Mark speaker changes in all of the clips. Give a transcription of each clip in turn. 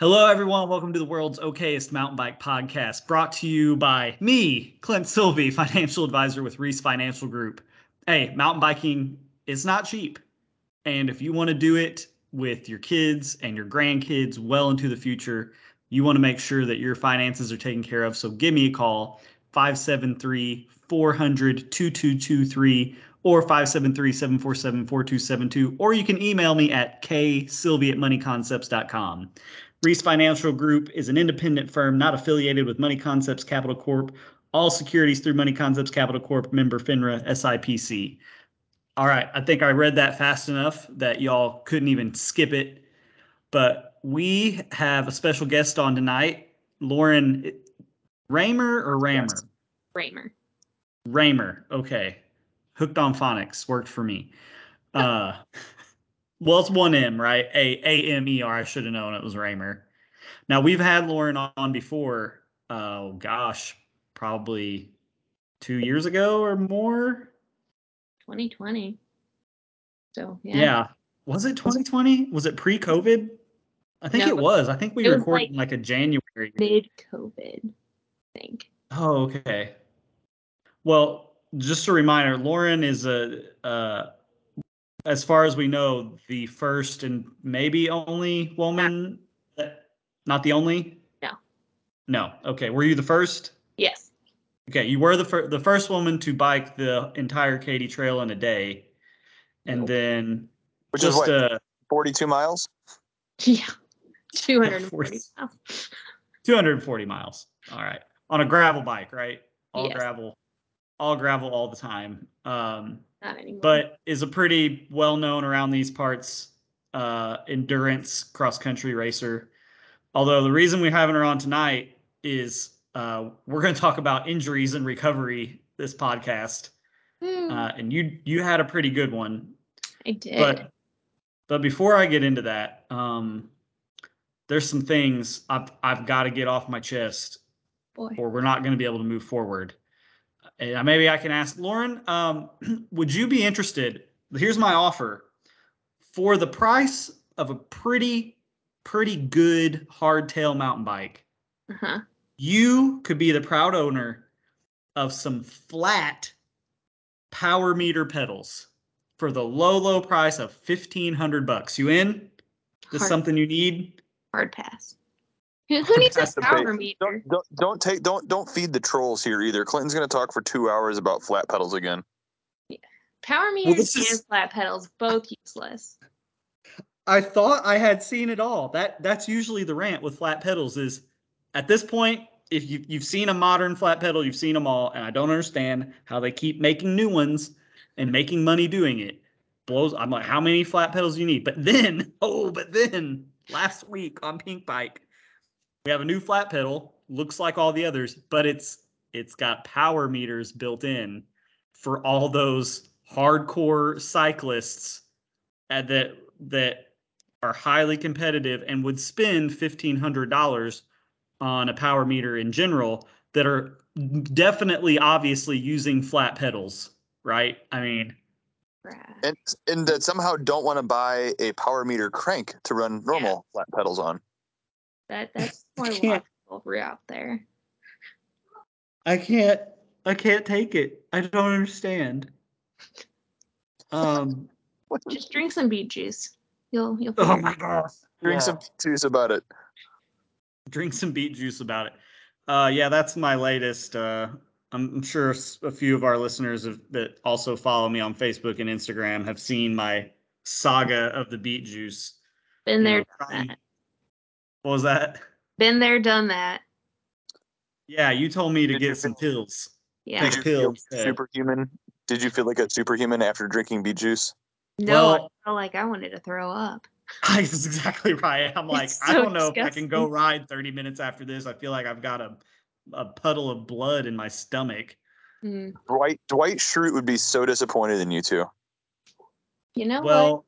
Speaker 1: Hello, everyone. Welcome to the world's okayest mountain bike podcast, brought to you by me, Clint Sylvie, financial advisor with Reese Financial Group. Hey, mountain biking is not cheap. And if you want to do it with your kids and your grandkids well into the future, you want to make sure that your finances are taken care of. So give me a call, 573 400 2223 or 573 747 4272, or you can email me at ksylvie at moneyconcepts.com. Reese Financial Group is an independent firm not affiliated with Money Concepts Capital Corp. All securities through Money Concepts Capital Corp. Member FINRA SIPC. All right, I think I read that fast enough that y'all couldn't even skip it. But we have a special guest on tonight, Lauren Raymer or Rammer?
Speaker 2: Raymer.
Speaker 1: Raymer. Okay. Hooked on phonics worked for me. Uh, well, it's one M, right? A A M E R. I should have known it was Raymer. Now we've had Lauren on before. Oh gosh, probably two years ago or more.
Speaker 2: 2020. So yeah.
Speaker 1: Yeah. Was it 2020? Was it pre-COVID? I think
Speaker 2: No,
Speaker 1: it was. I think we recorded
Speaker 2: like
Speaker 1: like a January.
Speaker 2: Mid COVID, I think.
Speaker 1: Oh, okay. Well, just a reminder, Lauren is a, uh, as far as we know, the first and maybe only woman. that- Not the only.
Speaker 2: No.
Speaker 1: No. Okay. Were you the first?
Speaker 2: Yes.
Speaker 1: Okay, you were the fir- the first woman to bike the entire Katy Trail in a day, and
Speaker 2: Nope.
Speaker 1: then
Speaker 3: Which
Speaker 1: just
Speaker 3: is what,
Speaker 1: uh,
Speaker 3: 42 miles?
Speaker 2: Yeah. two hundred
Speaker 1: forty
Speaker 2: miles.
Speaker 1: Two hundred forty miles. All right, on a gravel bike, right? All
Speaker 2: Yes.
Speaker 1: gravel, all gravel all the time. Um,
Speaker 2: Not anymore.
Speaker 1: but is a pretty well known around these parts uh, endurance cross country racer. Although the reason we're having her on tonight is uh, we're going to talk about injuries and recovery this podcast,
Speaker 2: Hmm,
Speaker 1: uh, and you you had a pretty good one.
Speaker 2: I did.
Speaker 1: But but before I get into that, um, there's some things I've I've got to get off my chest,
Speaker 2: Boy.
Speaker 1: or we're not going to be able to move forward. And maybe I can ask Lauren. Um, would you be interested? Here's my offer: for the price of a pretty pretty good hardtail mountain bike,
Speaker 2: Uh-huh.
Speaker 1: you could be the proud owner of some flat power meter pedals for the low low price of 1500 bucks you in this
Speaker 2: Hard,
Speaker 1: something you need
Speaker 2: hard pass. Who, who needs
Speaker 3: pass
Speaker 2: a
Speaker 3: to pay.
Speaker 2: power meter?
Speaker 3: Don't, don't don't take don't don't feed the trolls here either. Clinton's going to talk for two hours about flat pedals again.
Speaker 2: Power meters
Speaker 1: this
Speaker 2: and
Speaker 1: is-
Speaker 2: flat pedals, both useless.
Speaker 1: i thought i had seen it all that that's usually the rant with flat pedals is at this point if you, you've seen a modern flat pedal you've seen them all and i don't understand how they keep making new ones and making money doing it blows i'm like how many flat pedals do you need but then oh but then last week on Pinkbike we have a new flat pedal looks like all the others but it's it's got power meters built in for all those hardcore cyclists at that that are highly competitive and would spend $1500 on a power meter in general that are definitely obviously using flat pedals right? I mean
Speaker 3: And and that somehow don't want to buy a power meter crank to run normal flat pedals on.
Speaker 2: That that's more
Speaker 1: can't-
Speaker 2: logical out there.
Speaker 1: i can't i can't take it i don't understand um
Speaker 2: Just drink some beet juice. You'll you'll
Speaker 1: oh my gosh
Speaker 3: Drink
Speaker 1: Yeah.
Speaker 3: some juice about it.
Speaker 1: drink some beet juice about it. Uh, yeah, that's my latest. Uh, I'm I'm sure a few of our listeners have, that also follow me on Facebook and Instagram have seen my saga of the beet juice.
Speaker 2: been
Speaker 1: you
Speaker 2: there,
Speaker 1: know,
Speaker 2: done
Speaker 1: trying-
Speaker 2: that.
Speaker 1: What was that?
Speaker 2: Been there, done that.
Speaker 1: Yeah, you told me to
Speaker 3: Did you
Speaker 1: get some
Speaker 3: feel-
Speaker 1: pills.
Speaker 2: Yeah.
Speaker 1: Take
Speaker 3: Did you
Speaker 1: pill
Speaker 3: feel
Speaker 1: instead.
Speaker 3: superhuman? Did you feel like a superhuman after drinking beet juice?
Speaker 2: No,
Speaker 1: Well-
Speaker 2: I felt like I wanted to throw up.
Speaker 1: That's exactly right. I'm like,
Speaker 2: It's
Speaker 1: I
Speaker 2: so
Speaker 1: don't know if I can go
Speaker 2: disgusting.
Speaker 1: ride 30 minutes after this. I feel like I've got a, a puddle of blood in my stomach.
Speaker 2: Mm.
Speaker 3: Dwight Dwight Schrute would be so disappointed in you two.
Speaker 2: You know what?
Speaker 1: Well,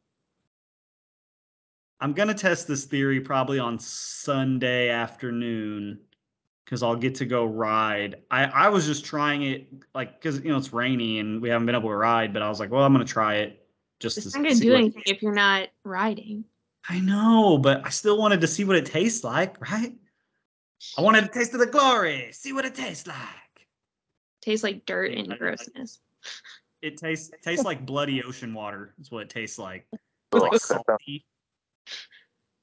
Speaker 1: I'm gonna test this theory probably on Sunday afternoon because I'll get to go ride. I I was just trying it like because you know it's rainy and we haven't been able to ride, but I was like, well, I'm gonna try it just
Speaker 2: It's
Speaker 1: to
Speaker 2: not gonna
Speaker 1: see
Speaker 2: do
Speaker 1: what-
Speaker 2: anything if you're not riding.
Speaker 1: I know, but I still wanted to see what it tastes like, right? I wanted to taste of the glory, see what it tastes like.
Speaker 2: Tastes like dirt and
Speaker 1: I-
Speaker 2: grossness.
Speaker 1: It tastes tastes like bloody ocean water. Is what it tastes like. It's like salty.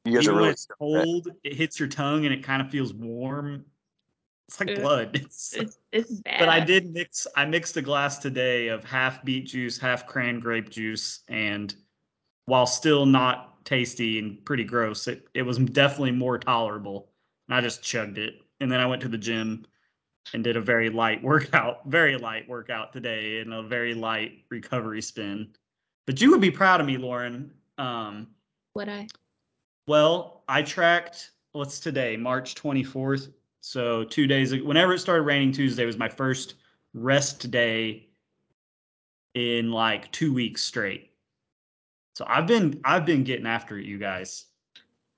Speaker 3: You guys
Speaker 1: Even
Speaker 3: are
Speaker 1: when it's cold, it hits your tongue and it kind of feels warm. It's like
Speaker 2: Ugh.
Speaker 1: blood. It's,
Speaker 2: It's, it's bad.
Speaker 1: but I did mix. I mixed a glass today of half beet juice, half cran grape juice, and while still not tasty and pretty gross, it it was definitely more tolerable. And I just chugged it, and then I went to the gym and did a very light workout, very light workout today, and a very light recovery spin. But you would be proud of me, Lauren. Um,
Speaker 2: Would I?
Speaker 1: well, I tracked what's today, March 24th. So two days ago, whenever it started raining Tuesday was my first rest day in like two weeks straight. So I've been I've been getting after it, you guys.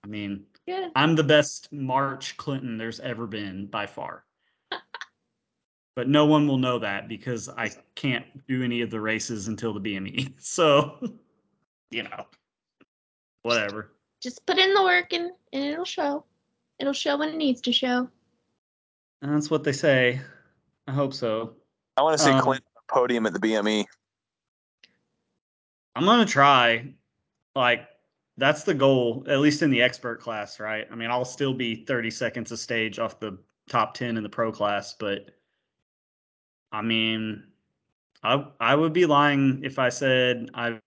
Speaker 1: I mean,
Speaker 2: Good.
Speaker 1: I'm the best March Clinton there's ever been by far. But no one will know that because I can't do any of the races until the BME. So, you know, whatever.
Speaker 2: Just put in the work and, and it'll show. It'll show when it needs to show.
Speaker 1: That's what they say. I hope so.
Speaker 3: I want to see
Speaker 1: Um,
Speaker 3: Clint on the podium at the. BME.
Speaker 1: I'm gonna try. Like that's the goal, at least in the expert class, right? I mean, I'll still be 30 seconds a stage off the top 10 in the pro class, but I mean, I I would be lying if I said I'm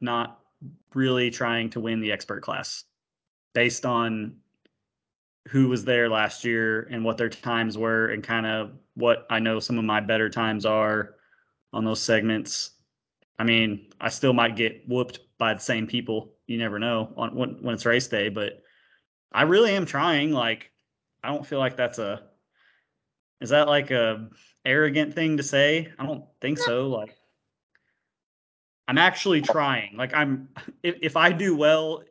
Speaker 1: not really trying to win the expert class based on who was there last year and what their times were and kind of what I know some of my better times are on those segments. I mean, I still might get whooped by the same people. You never know on when, when it's race day, but I really am trying. Like, I don't feel like that's a. Is that like a arrogant thing to say? I don't think so. Like, I'm actually trying. Like, I'm. If, if I do well,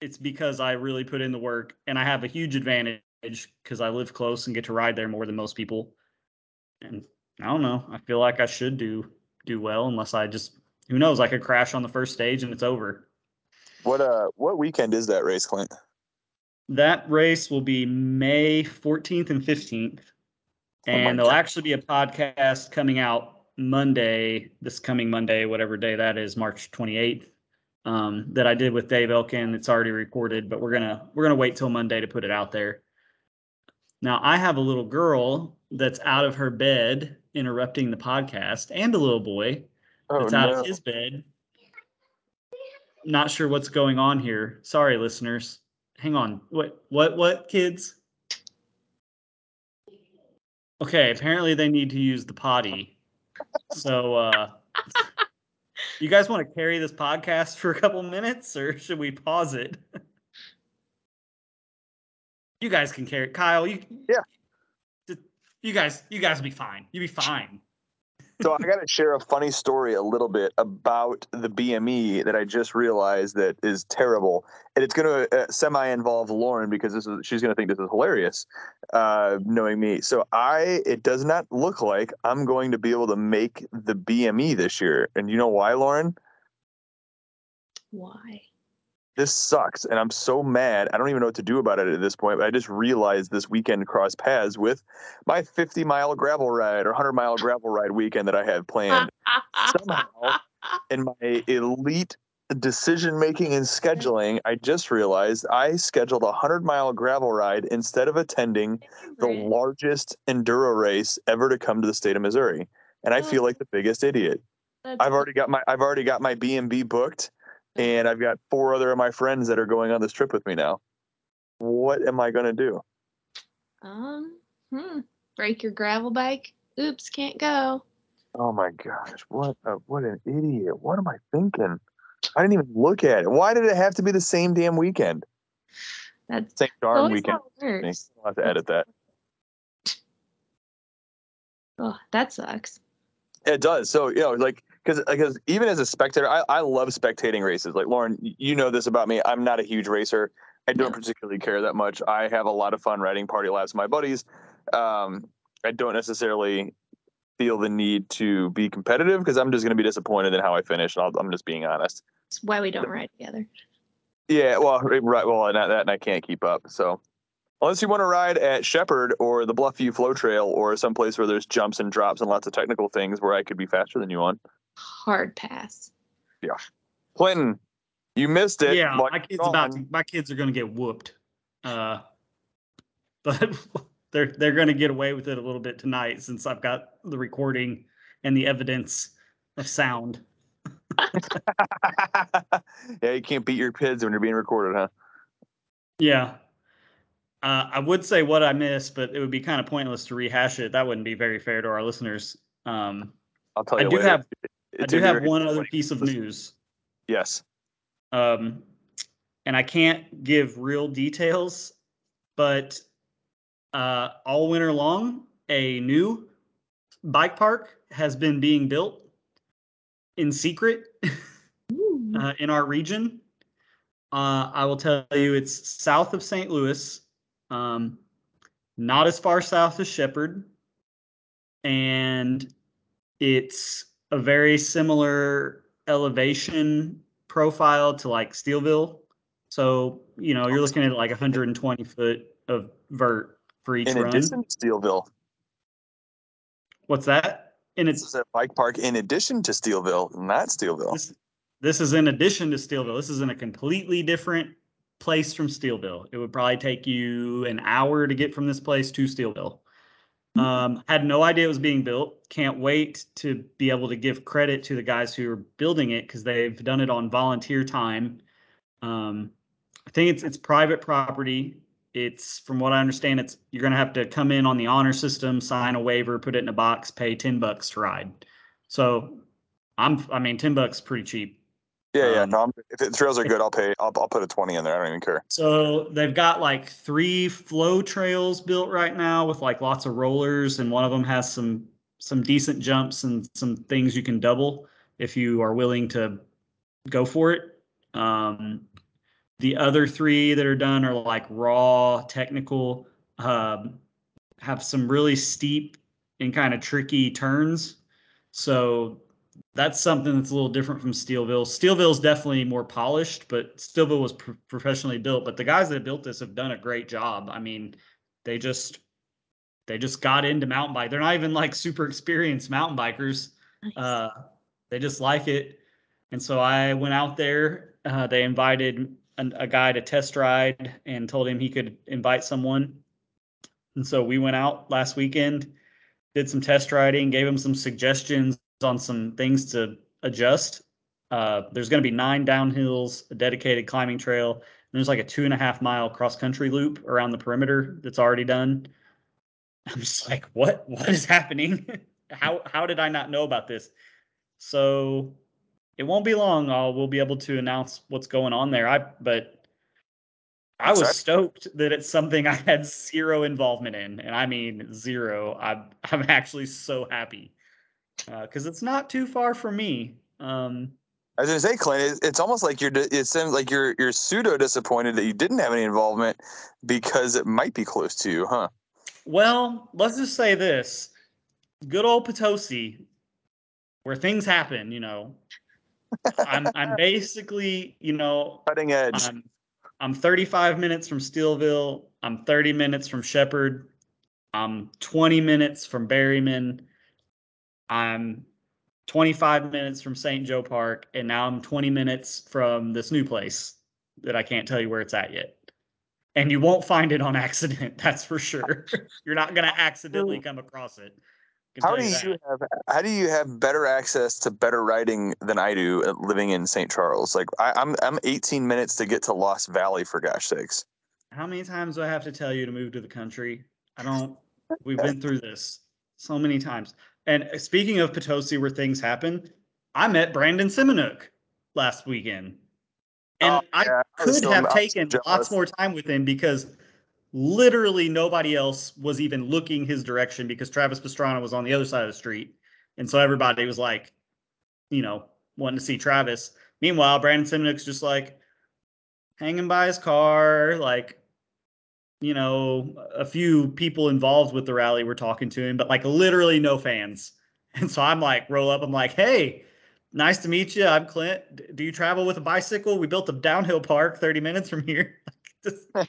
Speaker 1: it's because I really put in the work, and I have a huge advantage because I live close and get to ride there more than most people. And I don't know. I feel like I should do do well unless I just who knows, I could crash on the first stage and it's over.
Speaker 3: What uh what weekend is that race, Clint?
Speaker 1: That race will be May 14th and 15th.
Speaker 3: Oh
Speaker 1: And there'll
Speaker 3: God.
Speaker 1: actually be a podcast coming out Monday, this coming Monday, whatever day that is, March 28th, um, that I did with Dave Elkin. It's already recorded, but we're gonna we're gonna wait till Monday to put it out there. Now I have a little girl that's out of her bed interrupting the podcast, and a little boy
Speaker 3: Oh
Speaker 1: that's out
Speaker 3: no.
Speaker 1: of his bed. Not sure what's going on here. Sorry, listeners. Hang on. What? What? What? Kids? Okay. Apparently, they need to use the potty. So, uh, you guys want to carry this podcast for a couple minutes, or should we pause it? You guys can carry. Kyle, you.
Speaker 3: Yeah.
Speaker 1: You guys, you guys will be fine. You'll be fine.
Speaker 3: So I got to share a funny story a little bit about the BME that I just realized that is terrible, and it's going to uh, semi-involve Lauren because this is she's going to think this is hilarious, uh, knowing me. So I, it does not look like I'm going to be able to make the BME this year, and you know why, Lauren?
Speaker 2: Why?
Speaker 3: This sucks, and I'm so mad. I don't even know what to do about it at this point. But I just realized this weekend crossed paths with my 50 mile gravel ride or 100 mile gravel ride weekend that I had planned. Somehow, in my elite decision making and scheduling, I just realized I scheduled a 100 mile gravel ride instead of attending the largest enduro race ever to come to the state of Missouri. And I feel like the biggest idiot. I've already got my I've already got my B and B booked, and I've got four other of my friends that are going on this trip with me now. What am I gonna do?
Speaker 2: Um, hmm. Break your gravel bike. Oops, can't go.
Speaker 3: Oh my gosh, what a, what an idiot! What am I thinking? I didn't even look at it. Why did it have to be the same damn weekend?
Speaker 2: That's
Speaker 3: Same darn weekend.
Speaker 2: how it works.
Speaker 3: I'll have to edit that.
Speaker 2: Oh, that sucks.
Speaker 3: It does. So you know, like because because even as a spectator, I, I love spectating races. Like Lauren, you know this about me. I'm not a huge racer. I don't particularly care that much. I have a lot of fun riding party laps with my buddies. Um, I don't necessarily feel the need to be competitive because I'm just going to be disappointed in how I finish. And I'll, I'm just being honest.
Speaker 2: That's why we don't ride together.
Speaker 3: Yeah, well, right. Well, that, that and I can't keep up. So, unless you want to ride at Shepherd or the Bluffview Flow Trail or someplace where there's jumps and drops and lots of technical things where I could be faster than you on.
Speaker 2: Hard pass. Yeah.
Speaker 3: Clinton, you missed it.
Speaker 1: yeah,
Speaker 3: while
Speaker 1: my
Speaker 3: you're
Speaker 1: kids about to, my kids are going to get whooped. Uh, but they're they're going to get away with it a little bit tonight since I've got the recording and the evidence of sound.
Speaker 3: yeah, you can't beat your kids when you're being recorded, huh?
Speaker 1: Yeah. Uh, I would say what I missed, but it would be kind of pointless to rehash it. That wouldn't be very fair to our listeners. Um,
Speaker 3: I'll tell
Speaker 1: I
Speaker 3: you.
Speaker 1: do
Speaker 3: later.
Speaker 1: have I do have one other piece of news.
Speaker 3: Yes.
Speaker 1: Um, and I can't give real details, but uh, all winter long, a new bike park has been being built in secret uh, in our region. Uh, I will tell you, it's south of St. Louis, um, not as far south as Shepherd, and it's a very similar elevation profile to like Steelville. So you know you're looking at like 120 foot of vert for each
Speaker 3: In
Speaker 1: run.
Speaker 3: addition to Steelville,
Speaker 1: What's that? And
Speaker 3: this
Speaker 1: it's
Speaker 3: is a bike park in addition to Steelville, not Steelville.
Speaker 1: this, this is in addition to Steelville. This is in a completely different place from Steelville. It would probably take you an hour to get from this place to Steelville. Um, had no idea it was being built. Can't wait to be able to give credit to the guys who are building it because they've done it on volunteer time. Um, I think it's it's private property. It's from what I understand, it's you're gonna have to come in on the honor system, sign a waiver, put it in a box, pay ten bucks to ride. So I'm I mean ten bucks pretty cheap.
Speaker 3: Yeah, yeah.
Speaker 1: Um,
Speaker 3: No, I'm, if the trails are good, I'll pay. I'll, I'll put a twenty in there. I don't even care.
Speaker 1: So they've got like three flow trails built right now with like lots of rollers, and one of them has some some decent jumps and some things you can double if you are willing to go for it. Um, the other three that are done are like raw technical, um, have some really steep and kind of tricky turns. So that's something that's a little different from Steelville. Steelville is definitely more polished, but Steelville was pr- professionally built. But the guys that built this have done a great job. I mean, they just they just got into mountain bike. They're not even like super experienced mountain bikers.
Speaker 2: Nice.
Speaker 1: Uh, they just like it. And so I went out there. Uh, they invited an, a guy to test ride and told him he could invite someone. And so we went out last weekend, did some test riding, gave him some suggestions on some things to adjust. Uh, there's going to be nine downhills, a dedicated climbing trail, and there's like a two and a half mile cross country loop around the perimeter that's already done. I'm just like, what? What is happening? how how did I not know about this? So it won't be long. I'll we'll be able to announce what's going on there. I but I was stoked that it's something I had zero involvement in, and I mean zero. I'm I'm actually so happy because it's not too far for me. Um,
Speaker 3: I was gonna say, Clint, it, it's almost like you're. It seems like you're you're pseudo disappointed that you didn't have any involvement because it might be close to you, huh?
Speaker 1: well, let's just say this: good old Potosi, where things happen. You know, I'm I'm basically you know
Speaker 3: Cutting edge.
Speaker 1: I'm I'm 35 minutes from Steelville. I'm 30 minutes from Shepherd. I'm 20 minutes from Berryman. I'm 25 minutes from St. Joe Park, and now I'm 20 minutes from this new place that I can't tell you where it's at yet. And you won't find it on accident, that's for sure. You're not gonna accidentally come across it.
Speaker 3: How do
Speaker 1: you
Speaker 3: you have how do you have better access to better riding than I do uh, living in St. Charles? Like I, I'm I'm 18 minutes to get to Lost Valley for gosh sakes.
Speaker 1: How many times do I have to tell you to move to the country? I don't. We've been through this so many times. And uh, speaking of Potosi, where things happen, I met Brandon Semenuk last weekend, and
Speaker 3: Oh,
Speaker 1: I
Speaker 3: yeah, I
Speaker 1: could have taken lots more time with him because literally nobody else was even looking his direction because Travis Pastrana was on the other side of the street, and so everybody was like, you know, wanting to see Travis. Meanwhile, Brandon Semenuk's just like hanging by his car, like you know, a few people involved with the rally were talking to him, but like literally no fans. And so I'm like, roll up, I'm like, hey, nice to meet you. I'm Clint. D- Do you travel with a bicycle? We built a downhill park 30 minutes from here.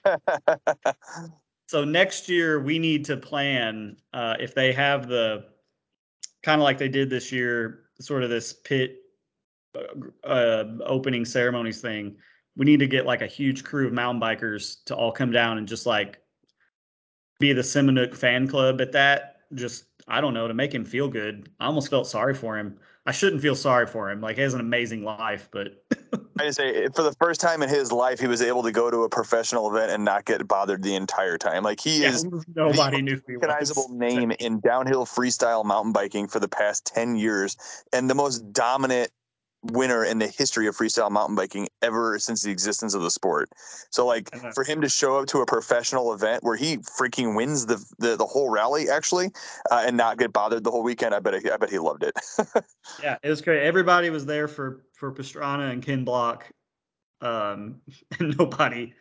Speaker 1: So next year we need to plan uh, if they have the kind of like they did this year, sort of this pit uh, uh, opening ceremonies thing. We need to get like a huge crew of mountain bikers to all come down and just like be the Semenuk fan club at that. Just I don't know to make him feel good. I almost felt sorry for him. I shouldn't feel sorry for him. Like he has an amazing life, but
Speaker 3: I just say for the first time in his life, he was able to go to a professional event and not get bothered the entire time. Like he
Speaker 1: yeah,
Speaker 3: is
Speaker 1: nobody knew
Speaker 3: recognizable name in downhill freestyle mountain biking for the past 10 years and the most dominant winner in the history of freestyle mountain biking ever since the existence of the sport. So like
Speaker 1: know.
Speaker 3: for him to show up to a professional event where he freaking wins the the, the whole rally actually uh, and not get bothered the whole weekend, I bet he, I bet he loved it.
Speaker 1: Yeah, it was great. Everybody was there for for Pastrana and Ken Block, um, and nobody.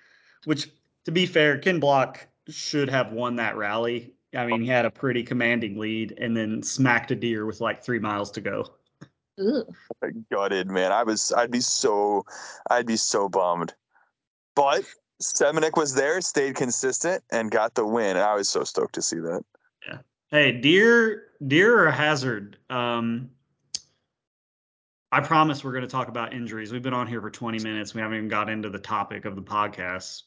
Speaker 1: Which, to be fair, Ken Block should have won that rally. I mean, he had a pretty commanding lead, and then smacked a deer with like three miles to go.
Speaker 2: Ooh.
Speaker 3: Gutted, man. I was I'd be so I'd be so bummed. But Semenuk was there, stayed consistent, and got the win. And I was so stoked to see that. Yeah.
Speaker 1: Hey, deer, deer or hazard. Um, I promise we're going to talk about injuries. We've been on here for 20 minutes. We haven't even got into the topic of the podcast.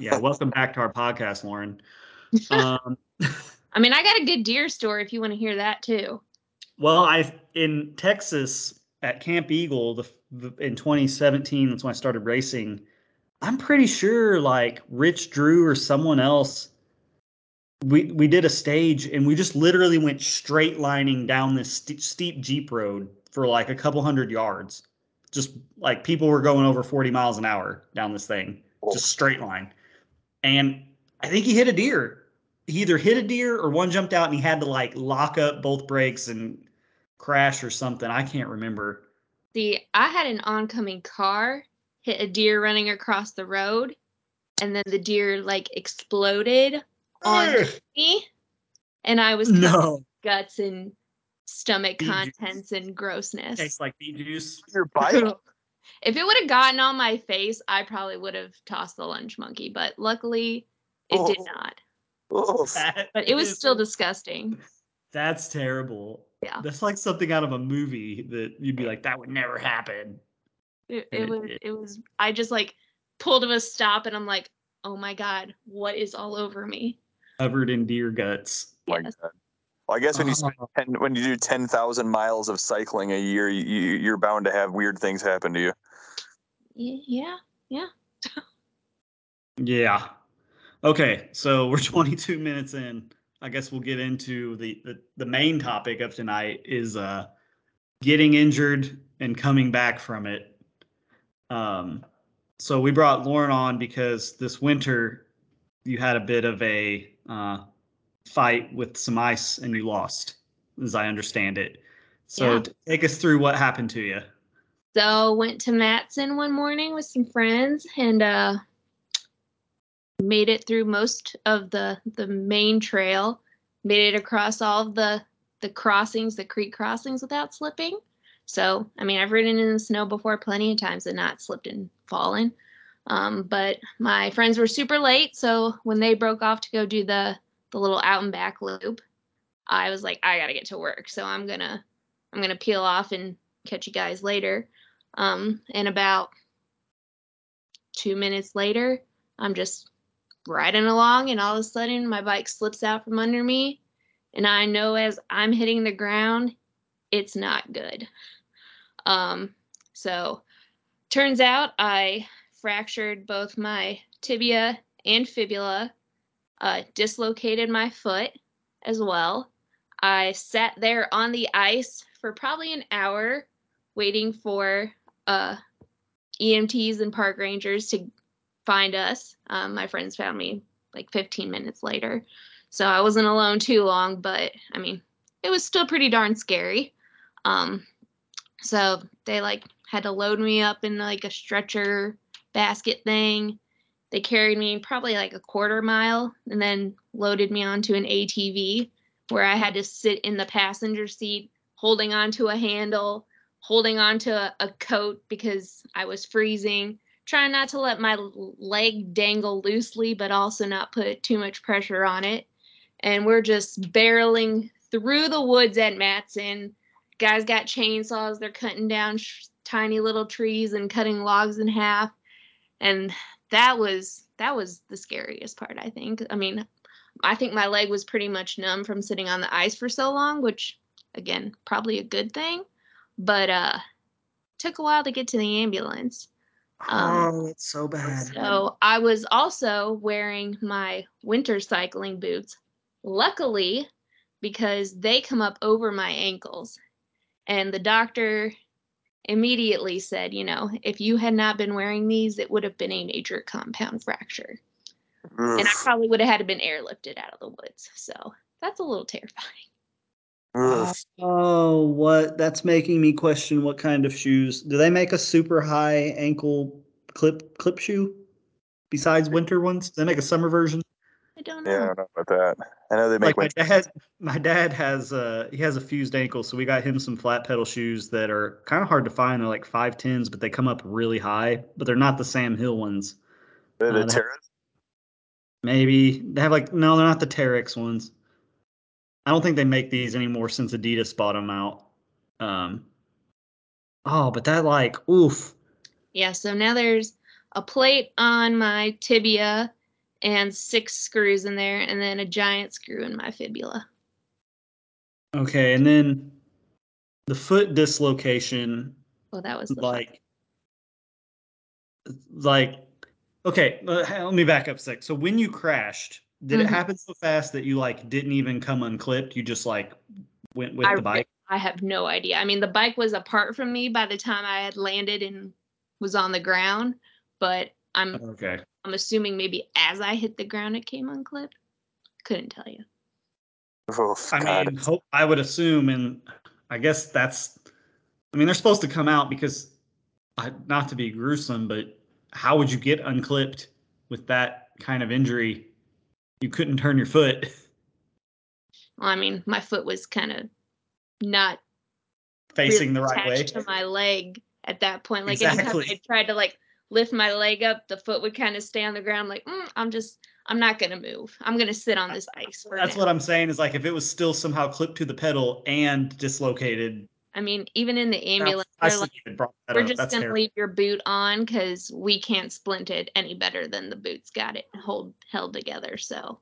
Speaker 1: Yeah, welcome back to our podcast, Lauren. Um,
Speaker 2: I mean, I got a good deer story if you want to hear that too.
Speaker 1: Well, I in Texas at Camp Eagle the, the, in 2017. That's when I started racing. I'm pretty sure like Rich Drew or someone else. We we did a stage and we just literally went straight lining down this st- steep jeep road for like a couple hundred yards. Just like people were going over 40 miles an hour down this thing, oh. just straight line. And I think he hit a deer. He either hit a deer or one jumped out and he had to like lock up both brakes and crash or something. I can't remember.
Speaker 2: See, I had an oncoming car hit a deer running across the road, and then the deer like exploded on me, and I was
Speaker 1: No.
Speaker 2: guts and stomach
Speaker 1: Bee juice.
Speaker 2: contents and grossness.
Speaker 1: Tastes like bee juice.
Speaker 3: Your bike?
Speaker 2: if it would have gotten on my face, I probably would have tossed the lunch monkey, but luckily it did
Speaker 3: Oh.
Speaker 2: not.
Speaker 3: Oh.
Speaker 1: Oof.
Speaker 2: But it was still disgusting.
Speaker 1: That's terrible.
Speaker 2: Yeah.
Speaker 1: That's like something out of a movie that you'd be like, that would never happen.
Speaker 2: It, it
Speaker 1: it
Speaker 2: was
Speaker 1: did.
Speaker 2: it was I just like pulled to a stop and I'm like, oh my god, what is all over me?
Speaker 1: Covered in deer guts.
Speaker 3: My
Speaker 2: Yes.
Speaker 3: God. Well, I guess when you spend
Speaker 1: Oh.
Speaker 3: 10, when you do ten thousand miles of cycling a year, you, you- you're bound to have weird things happen to you.
Speaker 2: Yeah, Yeah.
Speaker 1: Yeah. Okay, so we're 22 minutes in. I guess we'll get into the, the the main topic of tonight is uh getting injured and coming back from it. Um so we brought Lauren on because this winter you had a bit of a uh fight with some ice and you lost, as I understand it. So
Speaker 2: Yeah.
Speaker 1: take us through what happened to you.
Speaker 2: So went to Matson one morning with some friends and uh made it through most of the the main trail, made it across all the the crossings, the creek crossings without slipping. So, I mean, I've ridden in the snow before plenty of times and not slipped and fallen. Um, but my friends were super late, so when they broke off to go do the the little out and back loop, I was like, I gotta get to work, so I'm gonna I'm gonna peel off and catch you guys later. Um, and about two minutes later, I'm just riding along, and all of a sudden, my bike slips out from under me. And I know as I'm hitting the ground, it's not good. Um, so, turns out I fractured both my tibia and fibula, uh, dislocated my foot as well. I sat there on the ice for probably an hour waiting for uh, EMTs and park rangers to find us. Um, my friends found me like 15 minutes later. So I wasn't alone too long, but I mean, it was still pretty darn scary. Um, so they like had to load me up in like a stretcher basket thing. They carried me probably like a quarter mile and then loaded me onto an ATV where I had to sit in the passenger seat holding onto a handle holding onto a, a coat because I was freezing, trying not to let my leg dangle loosely, but also not put too much pressure on it. And we're just barreling through the woods at Matson. Guys got chainsaws, they're cutting down sh- tiny little trees and cutting logs in half. And that was that was the scariest part, I think. I mean, I think my leg was pretty much numb from sitting on the ice for so long, which again, probably a good thing. But uh took a while to get to the ambulance. Um,
Speaker 1: oh, it's so bad.
Speaker 2: So I was also wearing my winter cycling boots. Luckily, because they come up over my ankles. And the doctor immediately said, you know, if you had not been wearing these, it would have been a major compound fracture. And I probably would have had to been airlifted out of the woods. So that's a little terrifying.
Speaker 3: Oof.
Speaker 1: Oh, what? That's making me question what kind of shoes. Do they make a super high ankle clip clip shoe besides winter ones? Do they make a summer version?
Speaker 2: I don't know.
Speaker 3: Yeah, I don't know about that. I know they make
Speaker 1: Like my dad, my dad has uh he has a fused ankle, so we got him some flat pedal shoes that are kind of hard to find. They're like five tens, but they come up really high. But they're not the Sam Hill ones.
Speaker 3: The,
Speaker 1: uh,
Speaker 3: the
Speaker 1: they-
Speaker 3: Terras?
Speaker 1: Maybe they have like no, they're not the Terrex ones. I don't think they make these anymore since Adidas bought them out. Um. Oh, but that like oof.
Speaker 2: Yeah, so now there's a plate on my tibia and six screws in there, and then a giant screw in my fibula.
Speaker 1: Okay, and then the foot dislocation,
Speaker 2: Well, that was
Speaker 1: like, like, okay, uh, let me back up a sec. So when you crashed, did it
Speaker 2: Mhm.
Speaker 1: happen so fast that you like didn't even come unclipped? You just like went with
Speaker 2: I
Speaker 1: the bike?
Speaker 2: I have no idea. I mean, the bike was apart from me by the time I had landed and was on the ground, but I'm
Speaker 1: Okay.
Speaker 2: I'm assuming maybe as I hit the ground it came unclipped. Couldn't tell you.
Speaker 3: Oof,
Speaker 1: I
Speaker 3: God.
Speaker 1: mean, hope I would assume, and I guess that's. I mean, they're supposed to come out because, uh, not to be gruesome, but how would you get unclipped with that kind of injury? You couldn't turn your foot.
Speaker 2: Well, I mean, my foot was kind of not
Speaker 1: facing the right way.
Speaker 2: to my leg at that point. Like anytime I tried to like lift my leg up, the foot would kind of stay on the ground. Like mm, I'm just, I'm not gonna move. I'm gonna sit on this ice
Speaker 1: That's
Speaker 2: now.
Speaker 1: what I'm saying is like if it was still somehow clipped to the pedal and dislocated.
Speaker 2: I mean, even in the ambulance,
Speaker 1: I
Speaker 2: they're like,
Speaker 1: it brought that
Speaker 2: we're
Speaker 1: up.
Speaker 2: just
Speaker 1: That's
Speaker 2: gonna
Speaker 1: terrible.
Speaker 2: leave your boot on because we can't splint it any better than the boots got it hold held together. So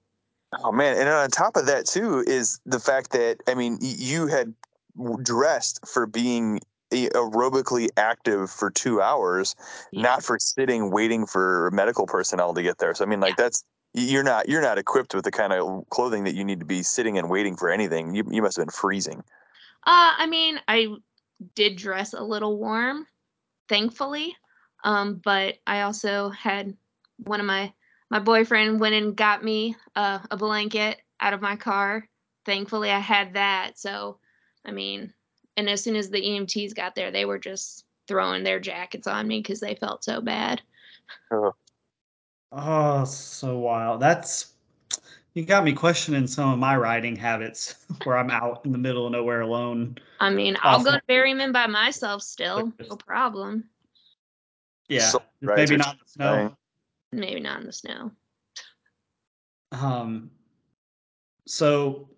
Speaker 3: Oh man, and on top of that too is the fact that I mean you had dressed for being a- aerobically active for two hours,
Speaker 2: Yeah.
Speaker 3: not for sitting waiting for medical personnel to get there. So I mean, like that's you're not you're not equipped with the kind of clothing that you need to be sitting and waiting for anything. You you must have been freezing.
Speaker 2: Uh, I mean, I did dress a little warm, thankfully. Um, but I also had one of my my boyfriend went and got me uh, a blanket out of my car. Thankfully, I had that. So, I mean, and as soon as the EMTs got there, they were just throwing their jackets on me because they felt so bad.
Speaker 1: Oh, so wild. That's you got me questioning some of my riding habits where I'm out in the middle of nowhere alone.
Speaker 2: I mean, I'll go
Speaker 1: Awesome.
Speaker 2: to Berryman by myself still, no problem.
Speaker 1: Yeah,
Speaker 3: So
Speaker 1: just maybe not in the snow.
Speaker 3: terrifying.
Speaker 2: Maybe not in the snow.
Speaker 1: Um, so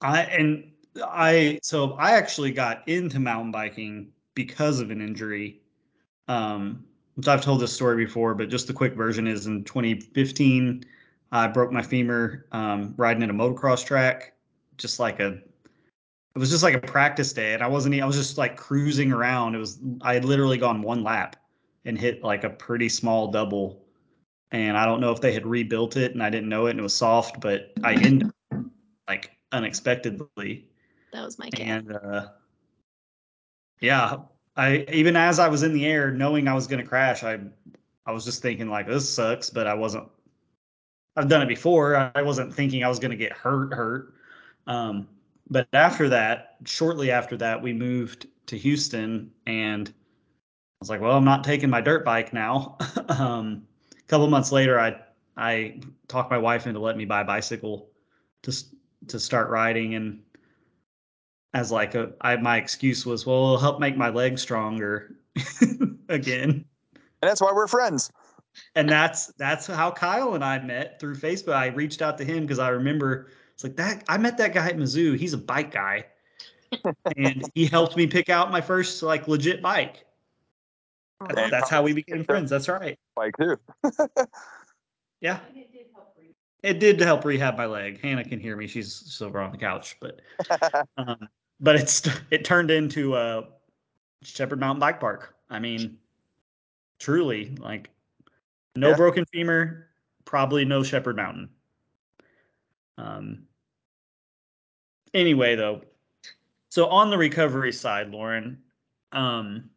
Speaker 1: I and I so I actually got into mountain biking because of an injury. Um, which I've told this story before, but just the quick version is in 2015, I broke my femur um, riding at a motocross track, just like a. It was just like a practice day, and I wasn't. I was just like cruising around. It was. I had literally gone one lap and hit like a pretty small double, and I don't know if they had rebuilt it, and I didn't know it, and it was soft, but I ended like unexpectedly,
Speaker 2: That was my cat.
Speaker 1: and uh, yeah, I even as I was in the air, knowing I was going to crash, I I was just thinking like this sucks, but I wasn't. I've done it before. I wasn't thinking I was going to get hurt. Hurt. Um, but after that, shortly after that, we moved to Houston, and I was like, "Well, I'm not taking my dirt bike now." um, a couple months later, I I talked my wife into letting me buy a bicycle to to start riding, and as like a I my excuse was, well, it'll help make my legs stronger again.
Speaker 3: And that's why we're friends.
Speaker 1: And that's that's how Kyle and I met through Facebook. I reached out to him because I remember it's like that I met that guy at Mizzou. He's a bike guy. and he helped me pick out my first like legit bike.
Speaker 3: And
Speaker 1: That's how we became friends. That's right.
Speaker 3: Bike too.
Speaker 1: Yeah. It did help rehab my leg. Hannah can hear me. She's still over on the couch, but um, but it's it turned into a Shepherd Mountain Bike Park. I mean, truly, like no
Speaker 3: Yeah.
Speaker 1: broken femur, probably no Shepherd Mountain. Um. Anyway, though, so on the recovery side, Lauren, um,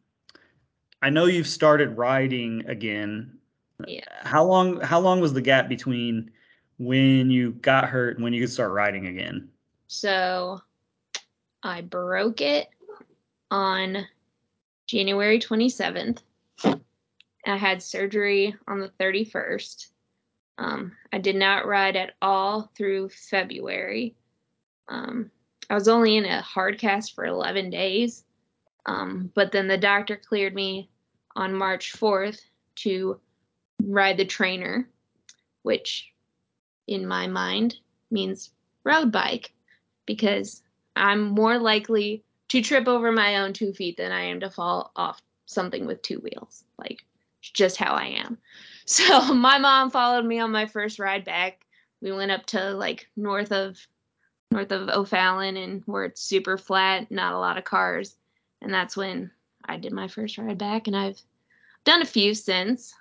Speaker 1: I know you've started riding again.
Speaker 2: Yeah.
Speaker 1: How long? How long was the gap between when you got hurt and when you could start riding again?
Speaker 2: So I broke it on January 27th. I had surgery on the 31st. Um, I did not ride at all through February. Um, I was only in a hard cast for 11 days. Um, but then the doctor cleared me on March 4th to ride the trainer, which in my mind means road bike because I'm more likely to trip over my own two feet than I am to fall off something with two wheels. Like, just how I am. So, my mom followed me on my first ride back. We went up to like north of north of O'Fallon and where it's super flat, not a lot of cars. And that's when I did my first ride back and I've done a few since.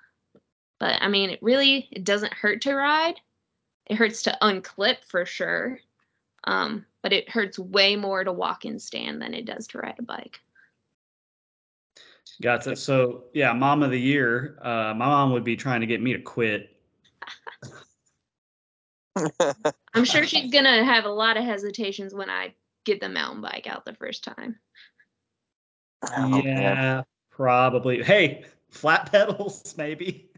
Speaker 2: But I mean, it really it doesn't hurt to ride. It hurts to unclip for sure. Um, but it hurts way more to walk and stand than it does to ride a bike.
Speaker 1: Got it. So yeah, mom of the year. Uh, my mom would be trying to get me to quit.
Speaker 2: I'm sure she's gonna have a lot of hesitations when I get the mountain bike out the first time.
Speaker 3: Oh, man.
Speaker 1: yeah, probably. Hey, flat pedals, maybe.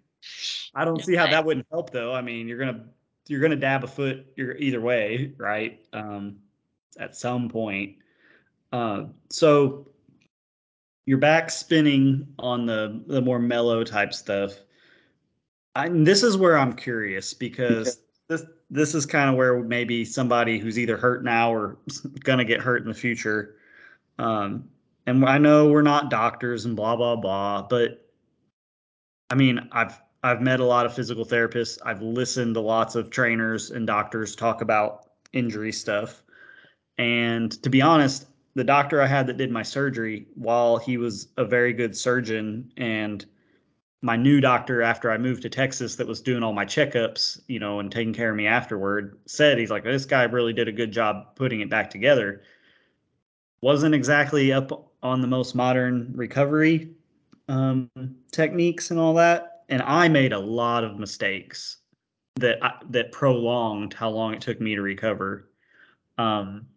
Speaker 1: I don't see how that wouldn't help though. I mean, you're gonna you're gonna dab a foot. You're either way, right? Um, at some point. Uh, so you're back spinning on the the more mellow type stuff. I, and this is where I'm curious because this this is kind of where maybe somebody who's either hurt now or gonna get hurt in the future. Um, and I know we're not doctors and blah blah blah, but I mean, I've I've met a lot of physical therapists. I've listened to lots of trainers and doctors talk about injury stuff. And to be honest, the doctor I had that did my surgery, while he was a very good surgeon and my new doctor after I moved to Texas that was doing all my checkups, you know, and taking care of me afterward, said he's like, this guy really did a good job putting it back together. Wasn't exactly up on the most modern recovery um, techniques and all that, and I made a lot of mistakes that I, that prolonged how long it took me to recover. Um,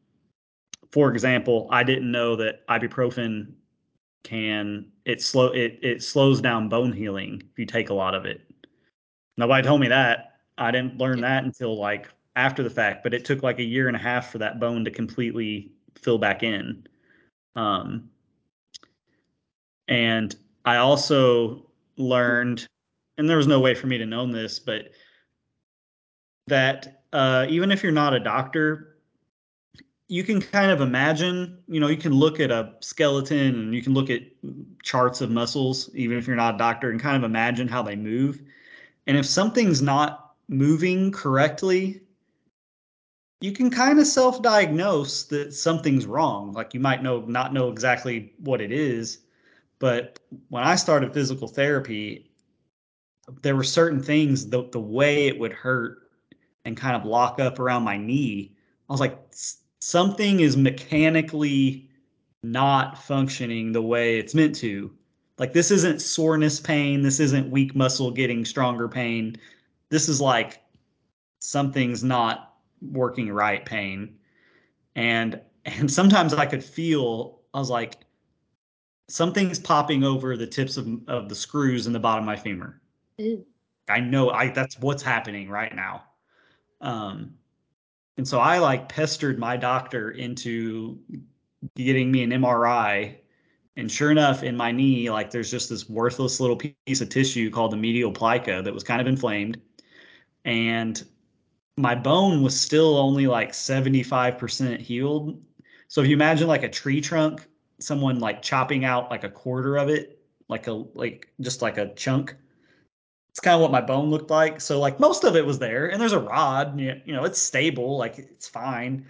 Speaker 1: for example, I didn't know that ibuprofen can it slow it it slows down bone healing if you take a lot of it. Nobody told me that. I didn't learn that until like after the fact, but it took like a year and a half for that bone to completely fill back in. Um, and I also learned, and there was no way for me to know this, but that uh, even if you're not a doctor, you can kind of imagine, you know, you can look at a skeleton and you can look at charts of muscles, even if you're not a doctor, and kind of imagine how they move. And if something's not moving correctly, you can kind of self-diagnose that something's wrong. Like you might know not know exactly what it is, but when I started physical therapy, there were certain things the the way it would hurt and kind of lock up around my knee. I was like, something is mechanically not functioning the way it's meant to. Like this isn't soreness pain. This isn't weak muscle getting stronger pain. This is like something's not working right pain. And and sometimes I could feel I was like something's popping over the tips of, of the screws in the bottom of my femur.
Speaker 2: Ooh.
Speaker 1: I know I that's what's happening right now. Um and so I like pestered my doctor into getting me an MRI. And sure enough, in my knee, like there's just this worthless little piece of tissue called the medial plica that was kind of inflamed. And my bone was still only like 75% healed. So if you imagine like a tree trunk, someone like chopping out like a quarter of it, like a like just like a chunk. It's kind of what my bone looked like. So like most of it was there, and there's a rod. You know, it's stable, like it's fine.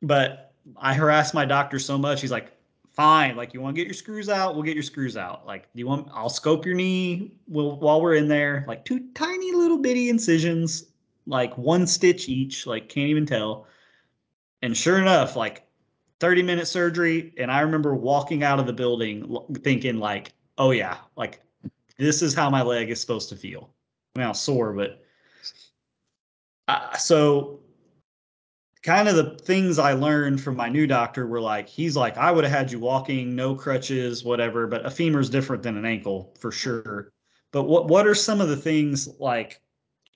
Speaker 1: But I harassed my doctor so much. He's like, "Fine, like you want to get your screws out, we'll get your screws out. Like, do you want? I'll scope your knee. We'll while we're in there, like two tiny little bitty incisions, like one stitch each. Like can't even tell. And sure enough, like 30 minute surgery and i remember walking out of the building thinking like oh yeah like this is how my leg is supposed to feel i sore but uh, so kind of the things i learned from my new doctor were like he's like i would have had you walking no crutches whatever but a femur is different than an ankle for sure but what what are some of the things like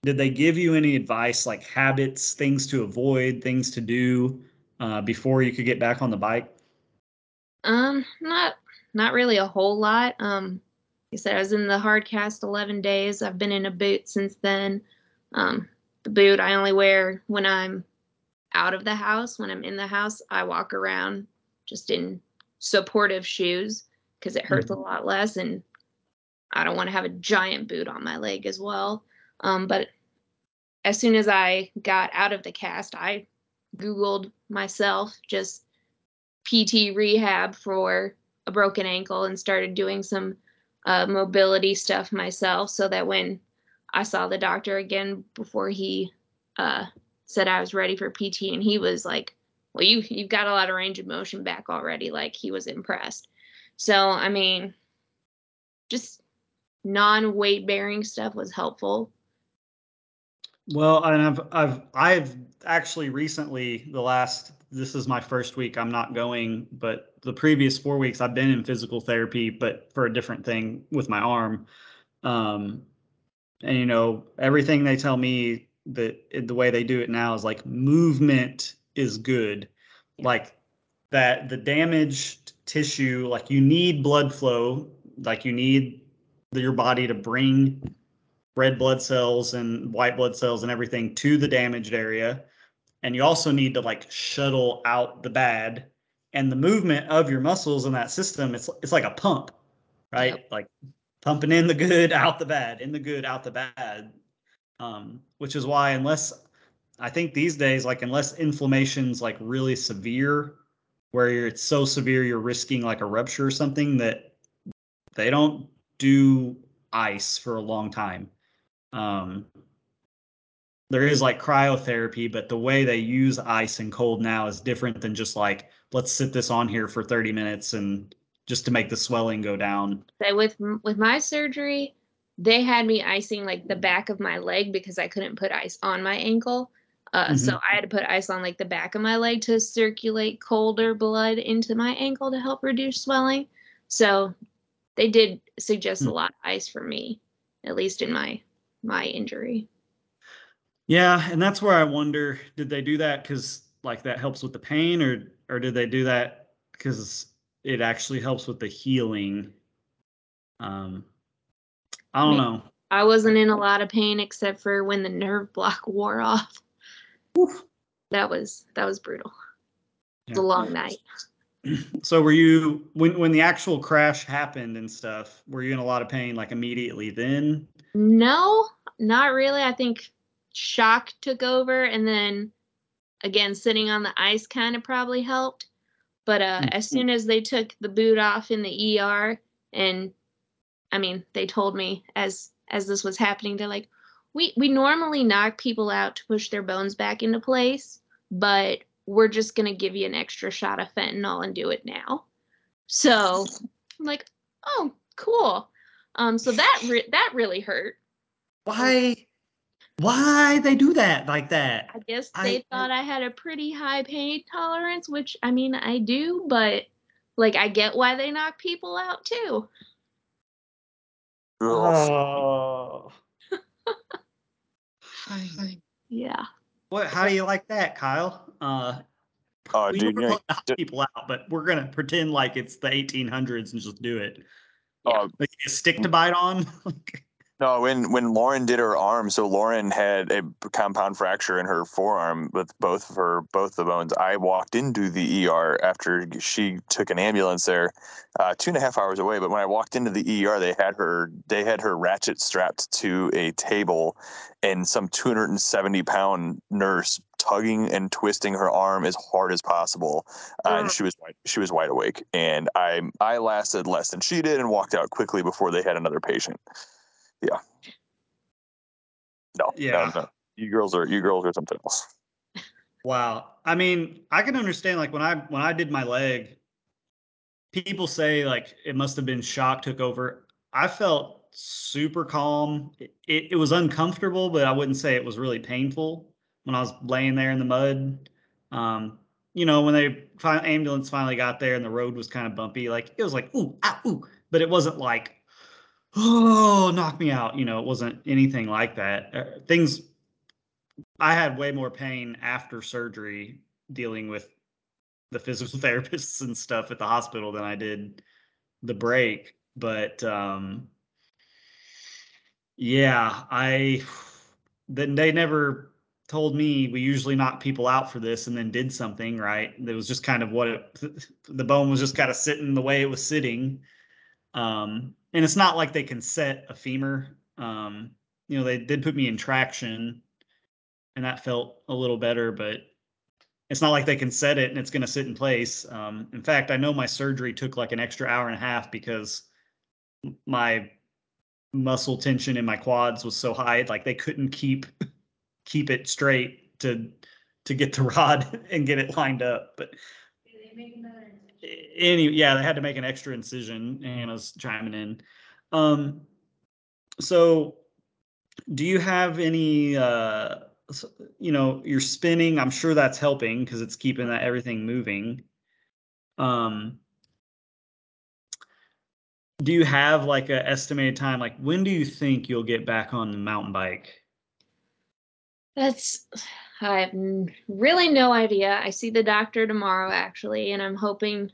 Speaker 1: did they give you any advice like habits things to avoid things to do uh, before you could get back on the bike?
Speaker 2: Um, not not really a whole lot. Um, I said I was in the hard cast 11 days. I've been in a boot since then. Um, the boot I only wear when I'm out of the house. When I'm in the house, I walk around just in supportive shoes because it hurts mm-hmm. a lot less, and I don't want to have a giant boot on my leg as well. Um, but as soon as I got out of the cast, I Googled myself just PT rehab for a broken ankle and started doing some uh, mobility stuff myself so that when I saw the doctor again before he uh, said I was ready for PT and he was like, well, you, you've got a lot of range of motion back already. Like he was impressed. So, I mean, just non weight bearing stuff was helpful.
Speaker 1: Well, and I've I've I've actually recently the last this is my first week I'm not going, but the previous four weeks I've been in physical therapy, but for a different thing with my arm. Um, and you know everything they tell me that the way they do it now is like movement is good, like that the damaged tissue like you need blood flow, like you need your body to bring red blood cells and white blood cells and everything to the damaged area. And you also need to like shuttle out the bad. And the movement of your muscles in that system, it's it's like a pump, right? Yep. Like pumping in the good, out the bad, in the good, out the bad. Um, which is why unless I think these days, like unless inflammation's like really severe, where it's so severe you're risking like a rupture or something that they don't do ice for a long time. Um, there is like cryotherapy, but the way they use ice and cold now is different than just like let's sit this on here for 30 minutes and just to make the swelling go down.
Speaker 2: with with my surgery, they had me icing like the back of my leg because I couldn't put ice on my ankle. Uh, mm-hmm. So I had to put ice on like the back of my leg to circulate colder blood into my ankle to help reduce swelling. So they did suggest mm-hmm. a lot of ice for me, at least in my my injury.
Speaker 1: Yeah, and that's where I wonder did they do that cuz like that helps with the pain or or did they do that cuz it actually helps with the healing? Um I don't know.
Speaker 2: I wasn't in a lot of pain except for when the nerve block wore off. Oof. That was that was brutal. It was a long night.
Speaker 1: So were you when when the actual crash happened and stuff, were you in a lot of pain like immediately then?
Speaker 2: No, not really. I think shock took over, and then again, sitting on the ice kind of probably helped. But uh, mm-hmm. as soon as they took the boot off in the ER, and I mean, they told me as as this was happening, they're like, we we normally knock people out to push their bones back into place, but we're just gonna give you an extra shot of fentanyl and do it now. So I'm like, oh, cool. Um, so that re- that really hurt.
Speaker 1: Why? Why they do that like that?
Speaker 2: I guess they I, thought I had a pretty high pain tolerance, which I mean I do, but like I get why they knock people out too. Oh. yeah.
Speaker 1: What? How do you like that, Kyle? Uh,
Speaker 3: Oh,
Speaker 1: we
Speaker 3: dude, you know,
Speaker 1: knock people out, but we're gonna pretend like it's the 1800s and just do it.
Speaker 3: uh,
Speaker 1: Like a stick to bite on.
Speaker 3: No, when when Lauren did her arm, so Lauren had a compound fracture in her forearm with both of her both the bones. I walked into the ER after she took an ambulance there, uh, two and a half hours away. But when I walked into the ER, they had her they had her ratchet strapped to a table, and some 270 pound nurse tugging and twisting her arm as hard as possible, uh, and she was she was wide awake. And I I lasted less than she did and walked out quickly before they had another patient. No,
Speaker 1: Yeah.
Speaker 3: no, no. You girls are you girls are something else.
Speaker 1: Wow. I mean, I can understand like when I when I did my leg, people say like it must have been shock took over. I felt super calm. It, it, it was uncomfortable, but I wouldn't say it was really painful when I was laying there in the mud. Um, you know, when they fin- ambulance finally got there and the road was kind of bumpy, like it was like ooh ah ooh, but it wasn't like oh knock me out. You know, it wasn't anything like that. Uh, things I had way more pain after surgery dealing with the physical therapists and stuff at the hospital than I did the break. But um, yeah, I then they never told me we usually knock people out for this and then did something right. It was just kind of what it, the bone was just kind of sitting the way it was sitting. Um, and it's not like they can set a femur. Um, you know, they did put me in traction and that felt a little better, but it's not like they can set it and it's going to sit in place. Um, in fact, I know my surgery took like an extra hour and a half because my muscle tension in my quads was so high, like they couldn't keep keep it straight to to get the rod and get it lined up. But any yeah, they had to make an extra incision. Anna's chiming in. Um, so do you have any uh you know you're spinning i'm sure that's helping because it's keeping that everything moving um do you have like a estimated time like when do you think you'll get back on the mountain bike
Speaker 2: That's I have really no idea. I see the doctor tomorrow actually, and I'm hoping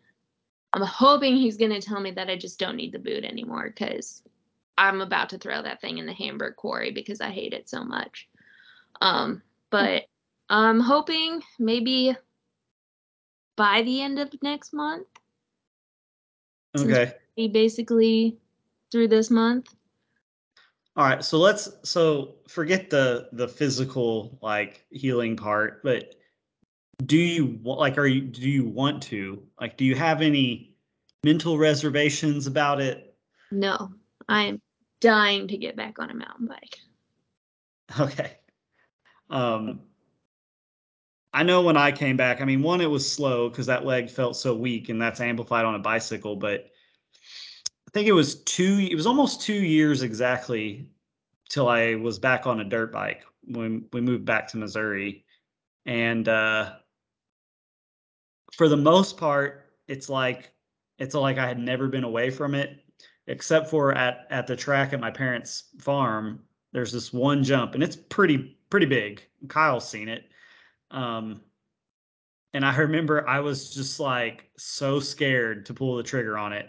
Speaker 2: I'm hoping he's gonna tell me that I just don't need the boot anymore because I'm about to throw that thing in the Hamburg quarry because I hate it so much. Um, but I'm hoping maybe by the end of next month,
Speaker 1: okay
Speaker 2: be basically through this month.
Speaker 1: All right so let's so forget the the physical like healing part but do you like are you do you want to like do you have any mental reservations about it
Speaker 2: No, I am dying to get back on a mountain bike.
Speaker 1: Okay. Um, I know when I came back, I mean, one, it was slow because that leg felt so weak, and that's amplified on a bicycle. But think it was two, it was almost two years exactly till I was back on a dirt bike when we moved back to Missouri. And uh, for the most part, it's like it's like I had never been away from it, except for at at the track at my parents' farm. There's this one jump, and it's pretty pretty big. Kyle's seen it. Um, and I remember I was just like so scared to pull the trigger on it.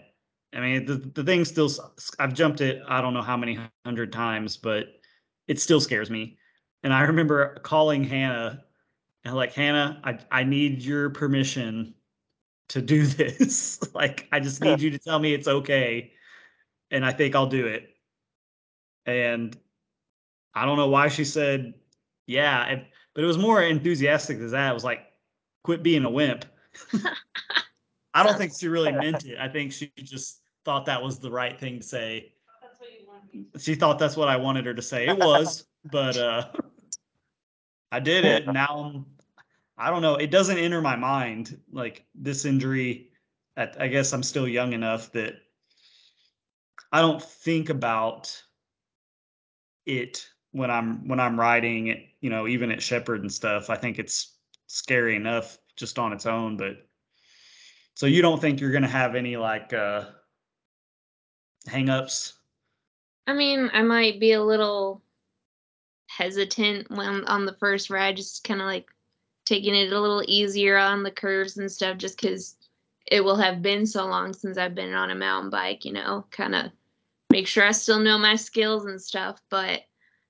Speaker 1: I mean, the the thing still I've jumped it I don't know how many hundred times, but it still scares me. And I remember calling Hannah and like Hannah, I I need your permission to do this. like I just need you to tell me it's okay and I think I'll do it. And I don't know why she said yeah, it, but it was more enthusiastic than that. It was like quit being a wimp. I don't think she really meant it. I think she just thought that was the right thing to say. She thought that's what I wanted her to say. It was, but uh I did it. Now I'm I don't know. It doesn't enter my mind like this injury. At, I guess I'm still young enough that I don't think about it when I'm when I'm riding. You know, even at Shepherd and stuff. I think it's scary enough just on its own. But so you don't think you're gonna have any like uh hangups?
Speaker 2: I mean, I might be a little hesitant when on the first ride, just kind of like taking it a little easier on the curves and stuff just because it will have been so long since I've been on a mountain bike, you know, kind of make sure I still know my skills and stuff. But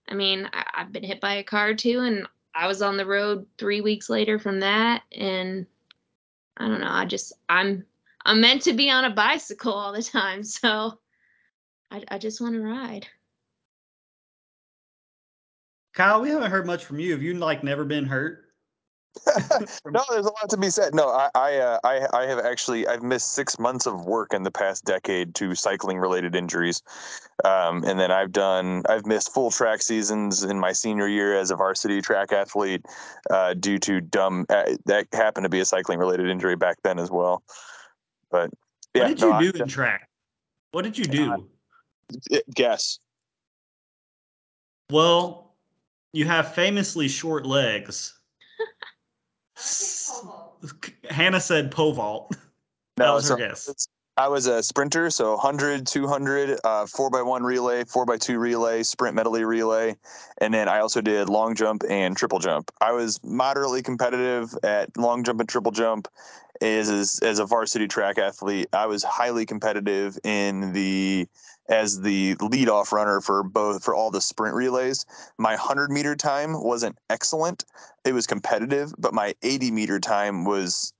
Speaker 2: I mean, I, have been hit by a car too, and I was on the road three weeks later from that. And I don't know, I just, I'm, I'm meant to be on a bicycle all the time. So I, I just want to ride.
Speaker 1: Kyle, we haven't heard much from you. Have you like never been hurt?
Speaker 3: no, there's a lot to be said. No, I, I, uh, I, I have actually I've missed six months of work in the past decade to cycling related injuries, um, and then I've done I've missed full track seasons in my senior year as a varsity track athlete uh, due to dumb uh, that happened to be a cycling related injury back then as well. But
Speaker 1: yeah, what did you no, do I, in track? What did you do?
Speaker 3: Uh, guess.
Speaker 1: Well, you have famously short legs Hannah said pole vault.
Speaker 3: No, that was so her guess. I was a sprinter, so 100, 200, uh, 4x1 relay, 4x2 relay, sprint medley relay. And then I also did long jump and triple jump. I was moderately competitive at long jump and triple jump as, as, as a varsity track athlete. I was highly competitive in the as the lead off runner for both for all the sprint relays. My 100 meter time wasn't excellent. It was competitive, but my 80 meter time was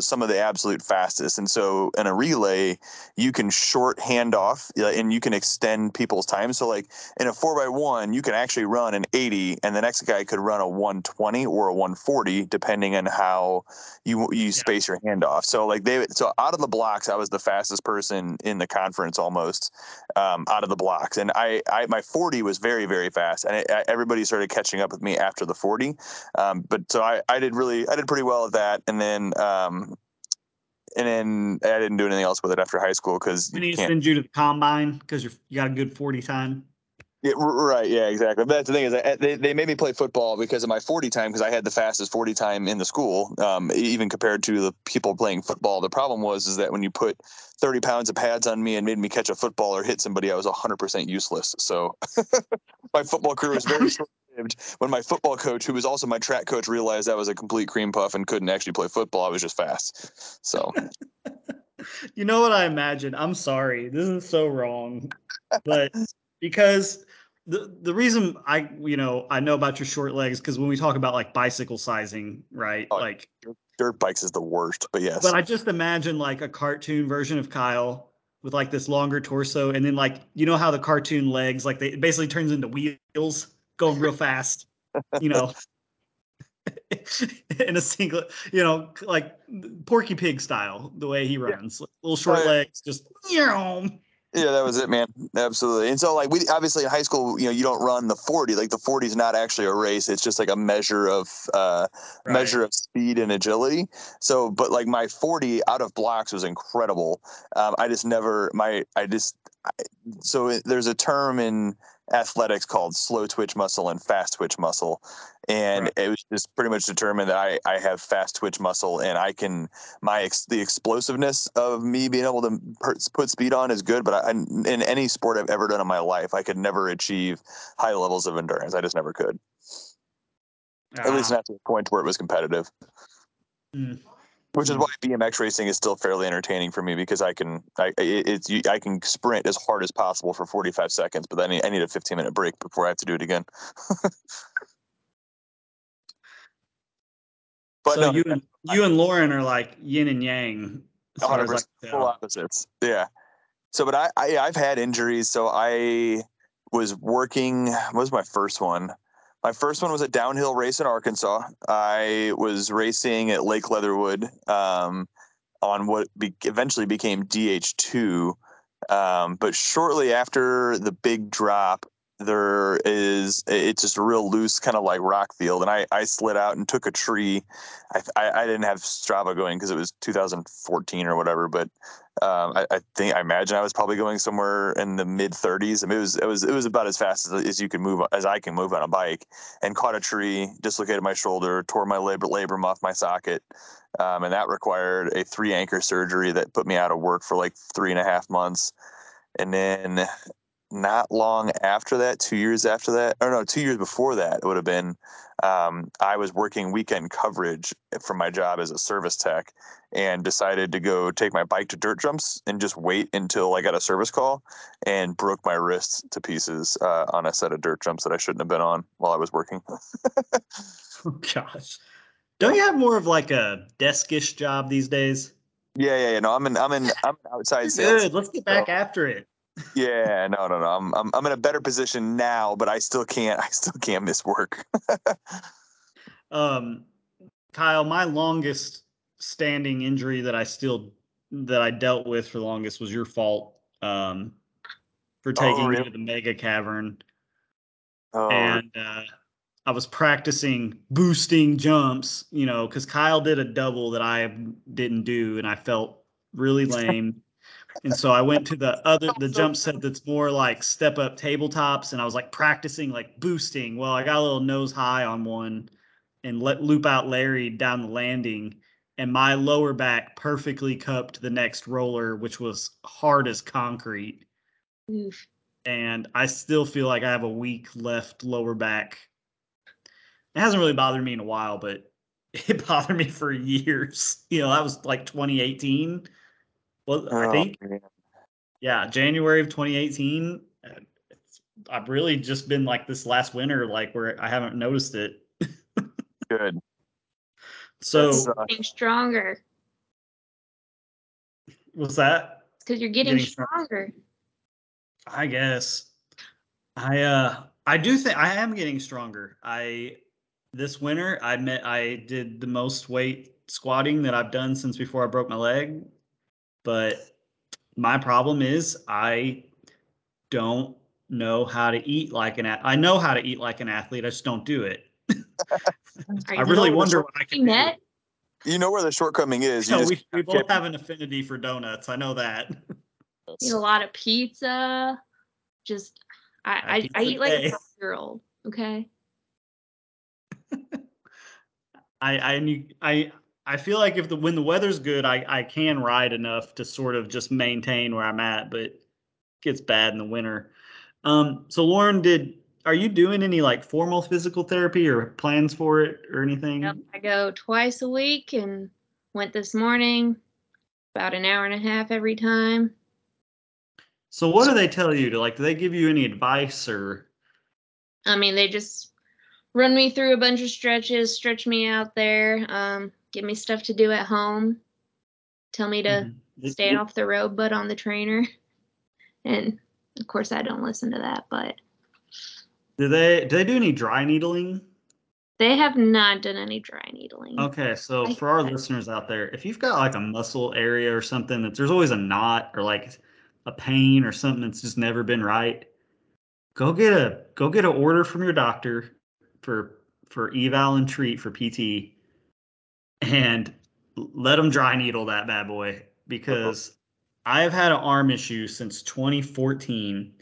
Speaker 3: some of the absolute fastest. And so in a relay, you can short handoff and you can extend people's time. So like in a four by one, you can actually run an 80 and the next guy could run a 120 or a 140, depending on how you, you yeah. space your handoff. So like they, so out of the blocks, I was the fastest person in the conference almost um, out of the blocks. And I, I, my 40 was very, very fast and it, everybody started catching up with me after the 40. Um, but so I, I did really, I did pretty well at that. And then, um, and then I didn't do anything else with it after high school because
Speaker 1: you can't send you to the combine because you got a good forty time.
Speaker 3: Yeah, right. Yeah, exactly. But that's the thing is, they, they made me play football because of my 40 time because I had the fastest 40 time in the school, um, even compared to the people playing football. The problem was is that when you put 30 pounds of pads on me and made me catch a football or hit somebody, I was 100% useless. So my football career was very short when my football coach, who was also my track coach, realized I was a complete cream puff and couldn't actually play football. I was just fast. So,
Speaker 1: you know what I imagine? I'm sorry, this is so wrong, but because the the reason I you know I know about your short legs because when we talk about like bicycle sizing, right? Oh, like
Speaker 3: dirt bikes is the worst, but yes.
Speaker 1: But I just imagine like a cartoon version of Kyle with like this longer torso, and then like you know how the cartoon legs like they it basically turns into wheels going real fast, you know, in a single, you know, like Porky Pig style, the way he runs, yeah. little short legs, just know.
Speaker 3: Yeah, that was it, man. Absolutely. And so, like, we obviously in high school, you know, you don't run the forty. Like, the forty is not actually a race; it's just like a measure of uh, right. measure of speed and agility. So, but like my forty out of blocks was incredible. Um, I just never my I just I, so it, there's a term in athletics called slow twitch muscle and fast twitch muscle and right. it was just pretty much determined that I, I have fast twitch muscle and I can my ex, the explosiveness of me being able to put speed on is good but I, in any sport I've ever done in my life I could never achieve high levels of endurance I just never could ah. at least ah. not to the point where it was competitive mm which is hmm. why BMX racing is still fairly entertaining for me because I can I it's I can sprint as hard as possible for 45 seconds, but then I need a 15 minute break before I have to do it again.
Speaker 1: but so no, you and you and Lauren are like yin and yang.
Speaker 3: As far as like full opposites. Yeah. So, but I, I I've had injuries. So I was working. What was my first one? My first one was a downhill race in Arkansas. I was racing at Lake Leatherwood um, on what be- eventually became DH2. Um, but shortly after the big drop, there is it's just a real loose kind of like rock field and i i slid out and took a tree i i, I didn't have strava going because it was 2014 or whatever but um, I, I, think I imagine I was probably going somewhere in the mid 30s. I mean, it was it was it was about as fast as, as you could move as I can move on a bike, and caught a tree, dislocated my shoulder, tore my labor labrum off my socket, um, and that required a three anchor surgery that put me out of work for like three and a half months, and then not long after that, two years after that, or no, two years before that, it would have been. Um, I was working weekend coverage for my job as a service tech, and decided to go take my bike to dirt jumps and just wait until I got a service call, and broke my wrists to pieces uh, on a set of dirt jumps that I shouldn't have been on while I was working.
Speaker 1: oh gosh, don't you have more of like a deskish job these days?
Speaker 3: Yeah, yeah, yeah. No, I'm in. I'm in. I'm outside sales.
Speaker 1: Good. Let's get back so, after it.
Speaker 3: Yeah, no, no, no. I'm, I'm I'm in a better position now, but I still can't. I still can't miss work.
Speaker 1: um, Kyle, my longest standing injury that I still that I dealt with for the longest was your fault. Um, for taking oh, really? me to the mega cavern. Oh. And uh, I was practicing boosting jumps, you know, because Kyle did a double that I didn't do, and I felt really lame. And so I went to the other the jump set that's more like step up tabletops, and I was like practicing like boosting. Well, I got a little nose high on one, and let loop out Larry down the landing, and my lower back perfectly cupped the next roller, which was hard as concrete. Oof. And I still feel like I have a weak left lower back it hasn't really bothered me in a while, but it bothered me for years. You know, that was like 2018. Well, oh, I think, man. yeah, January of 2018. I've really just been like this last winter, like where I haven't noticed it.
Speaker 3: Good.
Speaker 1: So
Speaker 2: uh, getting stronger.
Speaker 1: What's that?
Speaker 2: Because you're getting, getting stronger. stronger.
Speaker 1: I guess. I uh I do think I am getting stronger. I this winter I met I did the most weight squatting that I've done since before I broke my leg. But my problem is I don't know how to eat like an I know how to eat like an athlete. I just don't do it. I really wonder what I can do.
Speaker 3: You know where the shortcoming is.
Speaker 1: You we, we both have an affinity for donuts. I know that.
Speaker 2: Eat a lot of pizza. Just I I, I eat like a year old. Okay.
Speaker 1: I I I I feel like if the when the weather's good, I I can ride enough to sort of just maintain where I'm at, but it gets bad in the winter. Um, so Lauren, did are you doing any like formal physical therapy or plans for it or anything?
Speaker 2: Yep, I go twice a week and went this morning, about an hour and a half every time.
Speaker 1: So what do they tell you to like? Do they give you any advice or?
Speaker 2: I mean, they just run me through a bunch of stretches, stretch me out there, um, give me stuff to do at home, tell me to mm-hmm. stay off the road but on the trainer. And of course I don't listen to that, but
Speaker 1: do they do they do any dry needling?
Speaker 2: They have not done any dry needling.
Speaker 1: Okay, so I, for our listeners out there, if you've got like a muscle area or something that there's always a knot or like a pain or something that's just never been right, go get a go get an order from your doctor for for eval and treat for PT, and let them dry needle that bad boy because I have had an arm issue since 2014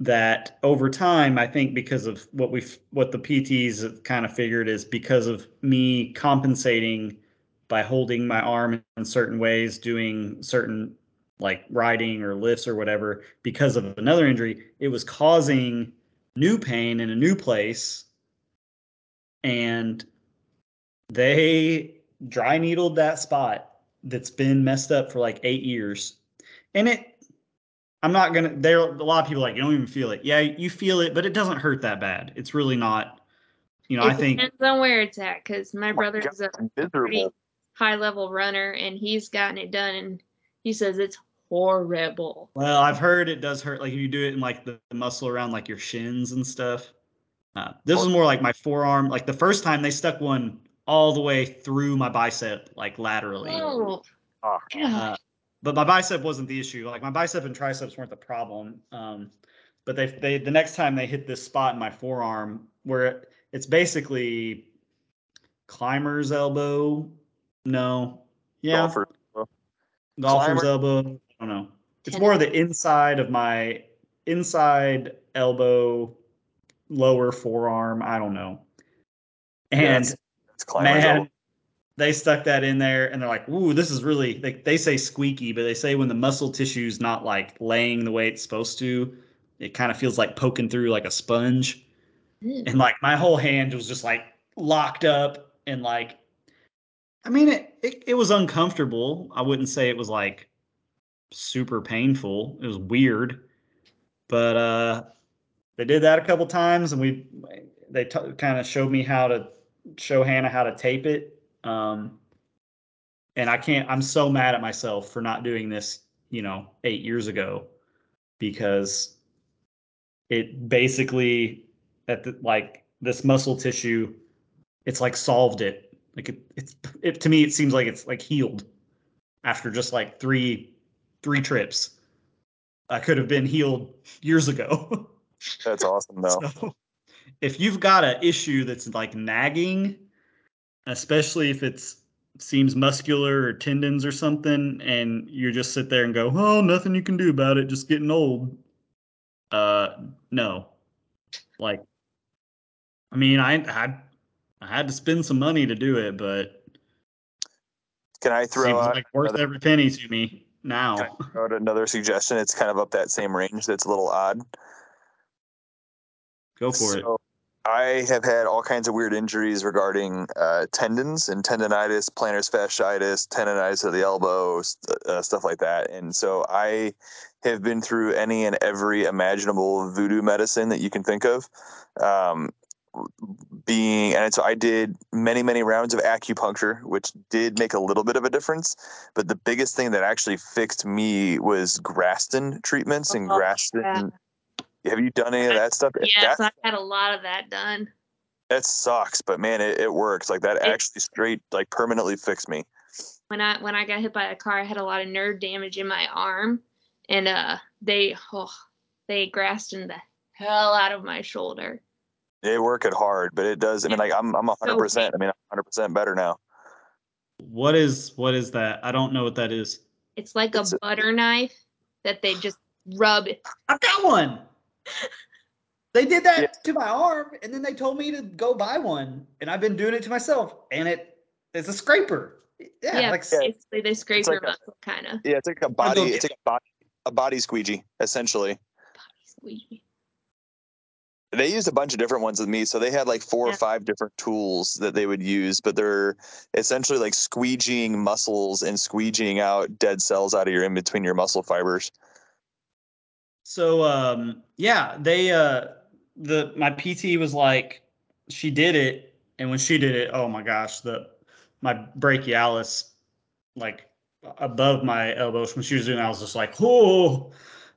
Speaker 1: that over time I think because of what we've what the PTs have kind of figured is because of me compensating by holding my arm in certain ways, doing certain like riding or lifts or whatever because of another injury, it was causing new pain in a new place and they dry needled that spot that's been messed up for like eight years. And it, I'm not gonna. There, a lot of people like you don't even feel it. Yeah, you feel it, but it doesn't hurt that bad. It's really not. You know,
Speaker 2: it
Speaker 1: I think
Speaker 2: depends on where it's at because my brother is a pretty high level runner and he's gotten it done, and he says it's horrible.
Speaker 1: Well, I've heard it does hurt. Like if you do it in like the, the muscle around like your shins and stuff. Uh, this was more like my forearm. Like the first time they stuck one all the way through my bicep, like laterally. Oh, uh, but my bicep wasn't the issue. Like my bicep and triceps weren't the problem. Um, but they they the next time they hit this spot in my forearm where it, it's basically climber's elbow. No, yeah, Golfer. golfer's Climber. elbow. I don't know. It's more of the inside of my inside elbow lower forearm. I don't know. And yeah, that's, that's man, they stuck that in there and they're like, ooh, this is really, they, they say squeaky, but they say when the muscle tissue's not like laying the way it's supposed to, it kind of feels like poking through like a sponge.
Speaker 2: Ew.
Speaker 1: And like my whole hand was just like locked up and like I mean it, it it was uncomfortable. I wouldn't say it was like super painful. It was weird. But uh they did that a couple times and we they t- kind of showed me how to show Hannah how to tape it. Um and I can't I'm so mad at myself for not doing this, you know, 8 years ago because it basically at the, like this muscle tissue it's like solved it like it, it's it to me it seems like it's like healed after just like three three trips i could have been healed years ago
Speaker 3: That's awesome though.
Speaker 1: so if you've got an issue that's like nagging especially if it's seems muscular or tendons or something and you just sit there and go oh nothing you can do about it just getting old uh no like i mean i had i had to spend some money to do it but
Speaker 3: Can I throw
Speaker 1: seems like worth
Speaker 3: another,
Speaker 1: every penny to me now
Speaker 3: can I another suggestion? It's kind of up that same range. That's a little odd.
Speaker 1: Go for it
Speaker 3: I have had all kinds of weird injuries regarding uh, tendons and tendonitis, plantar fasciitis, tendonitis of the elbow, st- uh, stuff like that. And so I have been through any and every imaginable voodoo medicine that you can think of. Um, being and so I did many many rounds of acupuncture, which did make a little bit of a difference. But the biggest thing that actually fixed me was Graston treatments and
Speaker 2: Oh,
Speaker 3: Graston.
Speaker 2: yeah.
Speaker 3: Have you done any of that stuff?
Speaker 2: Yes,
Speaker 3: That-
Speaker 2: I had a lot of that done.
Speaker 3: that sucks, but man, it, it works. Like that
Speaker 2: It-
Speaker 3: actually straight like permanently fixed me.
Speaker 2: When I when I got hit by a car, I had a lot of nerve damage in my arm, and uh, they oh, they grasped in the hell out of my shoulder.
Speaker 3: They work it hard, but it does. I mean, like I'm I'm hundred percent. I mean, I'm hundred percent better now.
Speaker 1: what is what is that i don't know what that is
Speaker 2: It's like a
Speaker 3: It's a-
Speaker 2: butter knife that they just rub. it.
Speaker 1: i've got one they did that
Speaker 3: Yeah.
Speaker 1: to my arm and then they told me to go buy one and i've been doing it to myself and it's a scraper yeah,
Speaker 2: Yeah,
Speaker 1: like
Speaker 2: basically they scrape
Speaker 3: like
Speaker 2: your
Speaker 3: a-
Speaker 2: muscle, kind of.
Speaker 3: Yeah, it's like a body. It's like a body a body squeegee essentially.
Speaker 2: Body Squeegee.
Speaker 3: They used a bunch of different ones with me, so they had like four or five different tools that they would use, but they're essentially like squeegeeing muscles and squeegeeing out dead cells out of your in between your muscle fibers.
Speaker 1: So um yeah, they uh the my PT was like she did it and when she did it, oh my gosh, the my brachialis like above my elbows when she was doing it, I was just like, "Oh."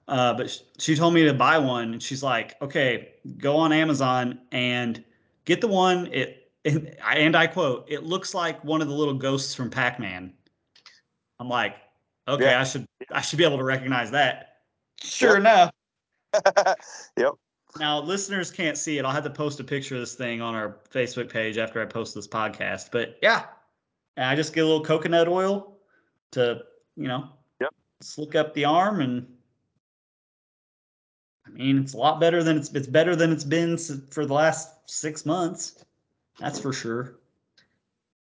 Speaker 1: Uh but sh- she told me to buy one and she's like, "Okay, go on Amazon and get the one it and I, and I quote, it looks like one of the little ghosts from Pac-Man." I'm like, "Okay,
Speaker 3: Yeah.
Speaker 1: I should I should be able to recognize that." Sure
Speaker 3: Yep.
Speaker 1: enough,
Speaker 3: yep.
Speaker 1: now, listeners can't see it. I'll have to post a picture of this thing on our Facebook page after I post this podcast. But yeah, and I just get a little coconut oil to, you know,
Speaker 3: Yep.
Speaker 1: slick up the arm, and I mean, it's a lot better than it's it's better than it's been for the last six months. That's for sure.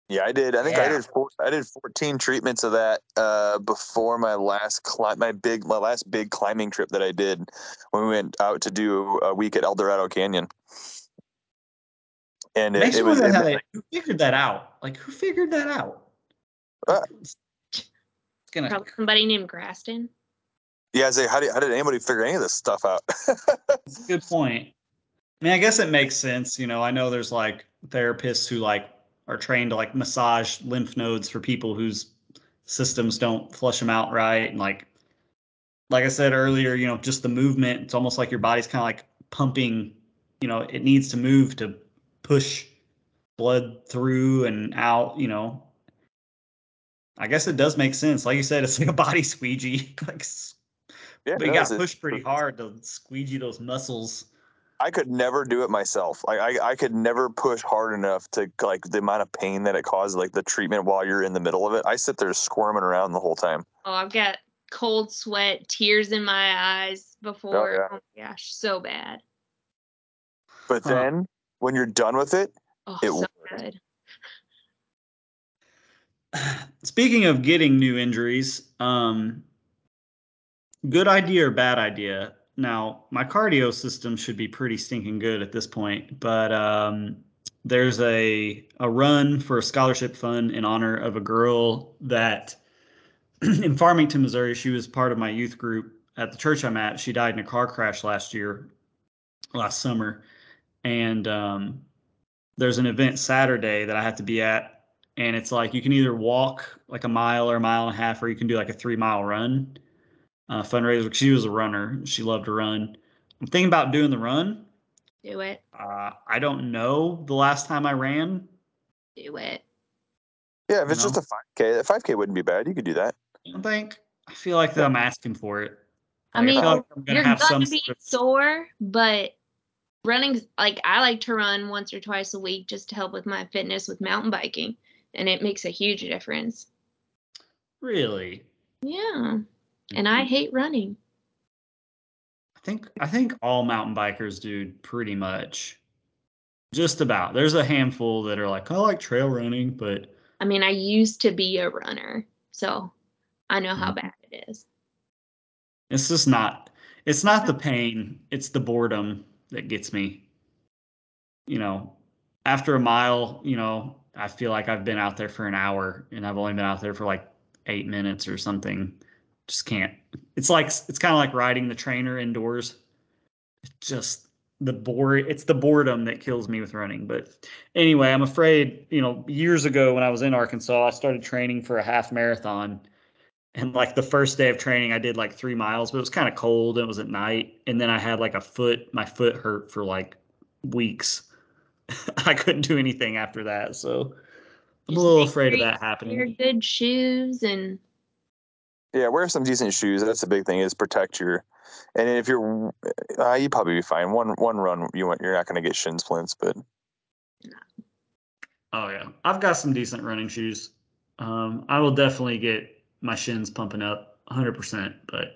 Speaker 3: Yeah, I did. I think I did. Four, I did 14 treatments of that uh, before my last climb, my big, my last big climbing trip that I did when we went out to do a week at Eldorado Canyon. And it,
Speaker 1: Makes
Speaker 3: it
Speaker 1: me
Speaker 3: was
Speaker 1: wonder how
Speaker 3: was
Speaker 1: they who figured that out. Like, who figured that out?
Speaker 3: Uh,
Speaker 1: it's gonna
Speaker 2: Probably somebody named Graston.
Speaker 3: yeah. I was like, how did how did anybody figure any of this stuff out?
Speaker 1: That's a good point. I mean, I guess it makes sense. You know, I know there's like therapists who like are trained to like massage lymph nodes for people whose systems don't flush them out right. And like, like I said earlier, you know, just the movement, it's almost like your body's kind of like pumping, you know, it needs to move to push blood through and out, you know. I guess it does make sense. Like you said, it's like a body squeegee. like,
Speaker 3: yeah,
Speaker 1: but you got pushed pretty hard to squeegee those muscles.
Speaker 3: I could never do it myself. Like I, I could never push hard enough to like the amount of pain that it causes, like the treatment while you're in the middle of it. I sit there squirming around the whole time.
Speaker 2: Oh, I've got cold sweat, tears in my eyes before.
Speaker 3: yeah.
Speaker 2: Oh, my gosh, so bad.
Speaker 3: But
Speaker 1: Huh.
Speaker 3: then when you're done with it,
Speaker 2: Oh,
Speaker 3: It
Speaker 2: so
Speaker 3: worked.
Speaker 2: good.
Speaker 1: Speaking of getting new injuries, um, good idea or bad idea? Now my cardio system should be pretty stinking good at this point, but um, there's a a run for a scholarship fund in honor of a girl that in Farmington, Missouri. She was part of my youth group at the church I'm at. She died in a car crash last year, last summer, and um, there's an event Saturday that I have to be at, and it's like you can either walk like a mile or a mile and a half, or you can do like a three mile run uh, fundraiser. She was a runner; she loved to run. I'm thinking about doing the run.
Speaker 2: Do it.
Speaker 1: Uh, I don't know the last time I ran.
Speaker 2: Do it.
Speaker 3: Yeah, if it's
Speaker 1: No.
Speaker 3: just a 5K, a 5K wouldn't be bad. You could do that.
Speaker 1: I don't think. I feel like that I'm asking for it.
Speaker 2: I mean,
Speaker 1: feel like gonna
Speaker 2: You're gonna be
Speaker 1: sort of-
Speaker 2: sore, but running like I like to run once or twice a week just to help with my fitness with mountain biking, and it makes a huge difference.
Speaker 1: really.
Speaker 2: Yeah, and I hate running.
Speaker 1: I think I think all mountain bikers do pretty much. Just about. There's a handful that are like, I like trail running, but
Speaker 2: I mean, I used to be a runner, so I know how
Speaker 1: Mhm.
Speaker 2: bad it is.
Speaker 1: it's just not it's not the pain, it's the boredom that gets me. You know, after a mile, you know, I feel like I've been out there for an hour and I've only been out there for like 8 minutes or something. Just can't. It's like it's kind of like riding the trainer indoors. It's just the bore it's the boredom that kills me with running. But anyway, I'm afraid, you know, years ago when I was in Arkansas, I started training for a half marathon. And like the first day of training, I did like three miles, but it was kind of cold. And it was at night. And then I had like a foot, my foot hurt for like weeks. I couldn't do anything after that. So I'm a little afraid of that happening.
Speaker 2: good shoes and
Speaker 3: Yeah, wear some decent shoes. That's the big thing is protect your. And if you're, uh, you probably be fine. One one run, you want you're not going to get shin splints, but
Speaker 1: Oh, yeah. I've got some decent running shoes. Um, I will definitely get my shins pumping up 100%, but I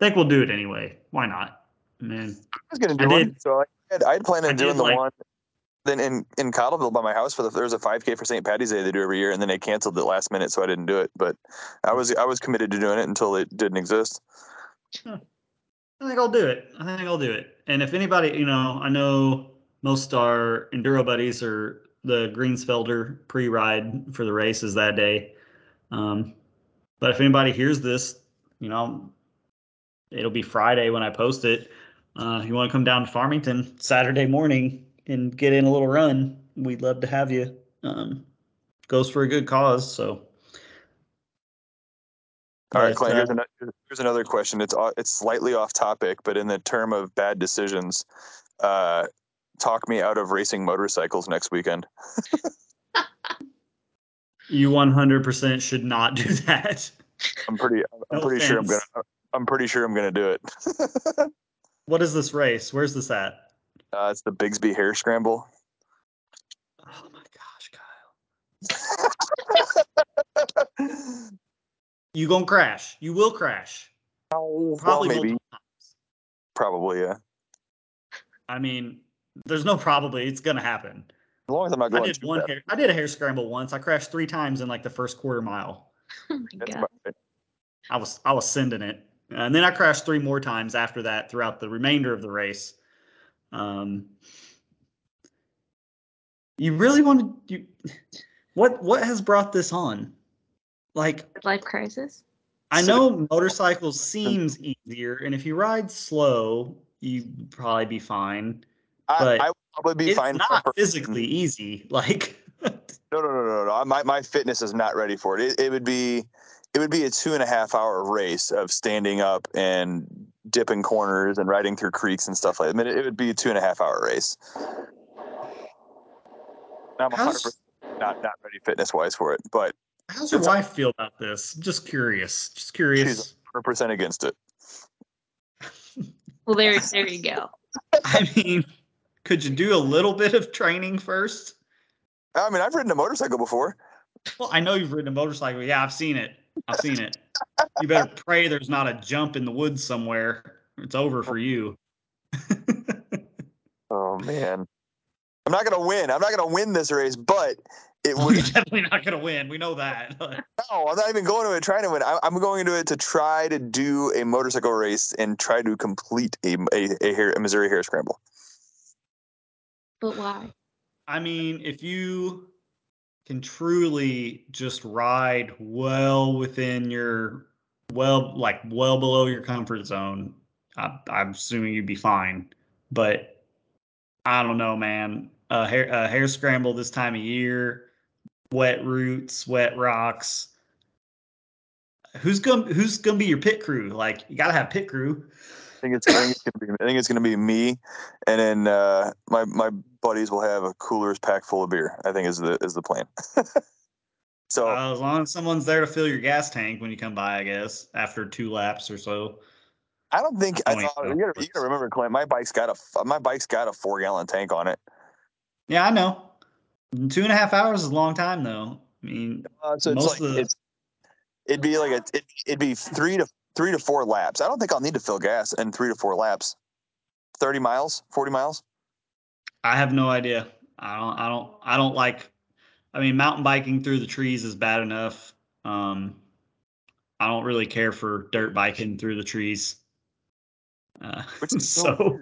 Speaker 1: think we'll do it anyway. Why not? Man,
Speaker 3: I was going to
Speaker 1: I
Speaker 3: do one.
Speaker 1: did-
Speaker 3: So I had, I had planned on
Speaker 1: I
Speaker 3: doing
Speaker 1: did,
Speaker 3: the
Speaker 1: like-
Speaker 3: one. Then in in Cottleville by my house for the there's a 5K for St. Patty's Day they do every year, and then they canceled it last minute, so I didn't do it. But I was I was committed to doing it until it didn't exist.
Speaker 1: I think I'll do it. I think I'll do it. And if anybody, you know, I know most our enduro buddies are the Greensfelder pre-ride for the races that day. Um, but if anybody hears this, you know, it'll be Friday when I post it. Uh, you want to come down to Farmington Saturday morning and get in a little run? We'd love to have you. Um, goes for a good cause. So.
Speaker 3: All right, Clint. Here's,
Speaker 1: uh,
Speaker 3: another, here's another question. It's it's slightly off topic, but in the term of bad decisions, uh, talk me out of racing motorcycles next weekend.
Speaker 1: You 100% should not do that.
Speaker 3: I'm pretty I'm
Speaker 1: No
Speaker 3: pretty sure I'm gonna. I'm pretty sure I'm gonna do it.
Speaker 1: What is this race? Where's this at?
Speaker 3: Uh, it's the Bigsby Hare Scramble.
Speaker 1: Oh my gosh, Kyle. You gonna crash. You will crash.
Speaker 3: well,
Speaker 1: Probably
Speaker 3: maybe, probably, yeah.
Speaker 1: I mean, there's no probably. It's gonna happen.
Speaker 3: As long as I'm not
Speaker 1: I did
Speaker 3: too
Speaker 1: one
Speaker 3: fast.
Speaker 1: hair. I did a hare scramble once. I crashed three times in like the first quarter mile.
Speaker 2: oh my god.
Speaker 1: I was I was sending it, and then I crashed three more times after that throughout the remainder of the race. Um, you really want to you? What what has brought this on? Like
Speaker 2: Life crisis.
Speaker 1: I
Speaker 3: So-
Speaker 1: know motorcycles seems easier, and if you ride slow, you'd probably be fine. But
Speaker 3: I would probably be
Speaker 1: it's
Speaker 3: fine. for a
Speaker 1: not
Speaker 3: person-
Speaker 1: physically easy. Like,
Speaker 3: No, no, no, no, no. My my fitness is not ready for it. It, it would be it would be a two and a half hour race of standing up and dipping corners and riding through creeks and stuff like that. I mean, it, it would be a two and a half hour race. I'm 100
Speaker 1: how's,
Speaker 3: percent not not ready fitness wise for it, but
Speaker 1: how's your wife feel about this? I'm just curious. Just curious.
Speaker 3: She's 100 percent against it.
Speaker 2: Well, there, there you go.
Speaker 1: I mean, could you do a little bit of training first?
Speaker 3: I mean, I've ridden a motorcycle before.
Speaker 1: Well, I know you've ridden a motorcycle. Yeah, I've seen it. I've seen it. You better pray there's not a jump in the woods somewhere. It's over for you.
Speaker 3: Oh man. I'm not gonna win. I'm not gonna win this race, but it
Speaker 1: We're definitely not going to win. We know that.
Speaker 3: No, I'm not even going to it trying to win. I, I'm going to it to try to do a motorcycle race and try to complete a a, a, hare, a Missouri Hare Scramble.
Speaker 2: But why?
Speaker 1: I mean, if you can truly just ride well within your well like well below your comfort zone I, i'm assuming you'd be fine but i don't know man a hare, a hare scramble this time of year wet roots wet rocks who's gonna who's gonna be your pit crew like you gotta have pit crew
Speaker 3: I think it's I think it's gonna be I think it's gonna be me, and then uh, my my buddies will have a coolers packed full of beer. I think is the is the plan. so
Speaker 1: uh, as long as someone's there to fill your gas tank when you come by i guess after two laps or so
Speaker 3: I don't think
Speaker 1: I
Speaker 3: thought you gotta, you gotta remember, Clint. My bike's got a my bike's got a four gallon tank on it.
Speaker 1: Yeah, I know. Two and a half hours is a long time, though. I mean,
Speaker 3: Uh, so it's
Speaker 1: Most
Speaker 3: like
Speaker 1: of the-
Speaker 3: it'd be like a it, it'd be three to three to four laps. I don't think I'll need to fill gas in three to four laps. Thirty miles, forty miles.
Speaker 1: I have no idea. I don't. I don't. I don't like. I mean, mountain biking through the trees is bad enough. Um, I don't really care for dirt biking through the trees. Uh,
Speaker 3: Which is so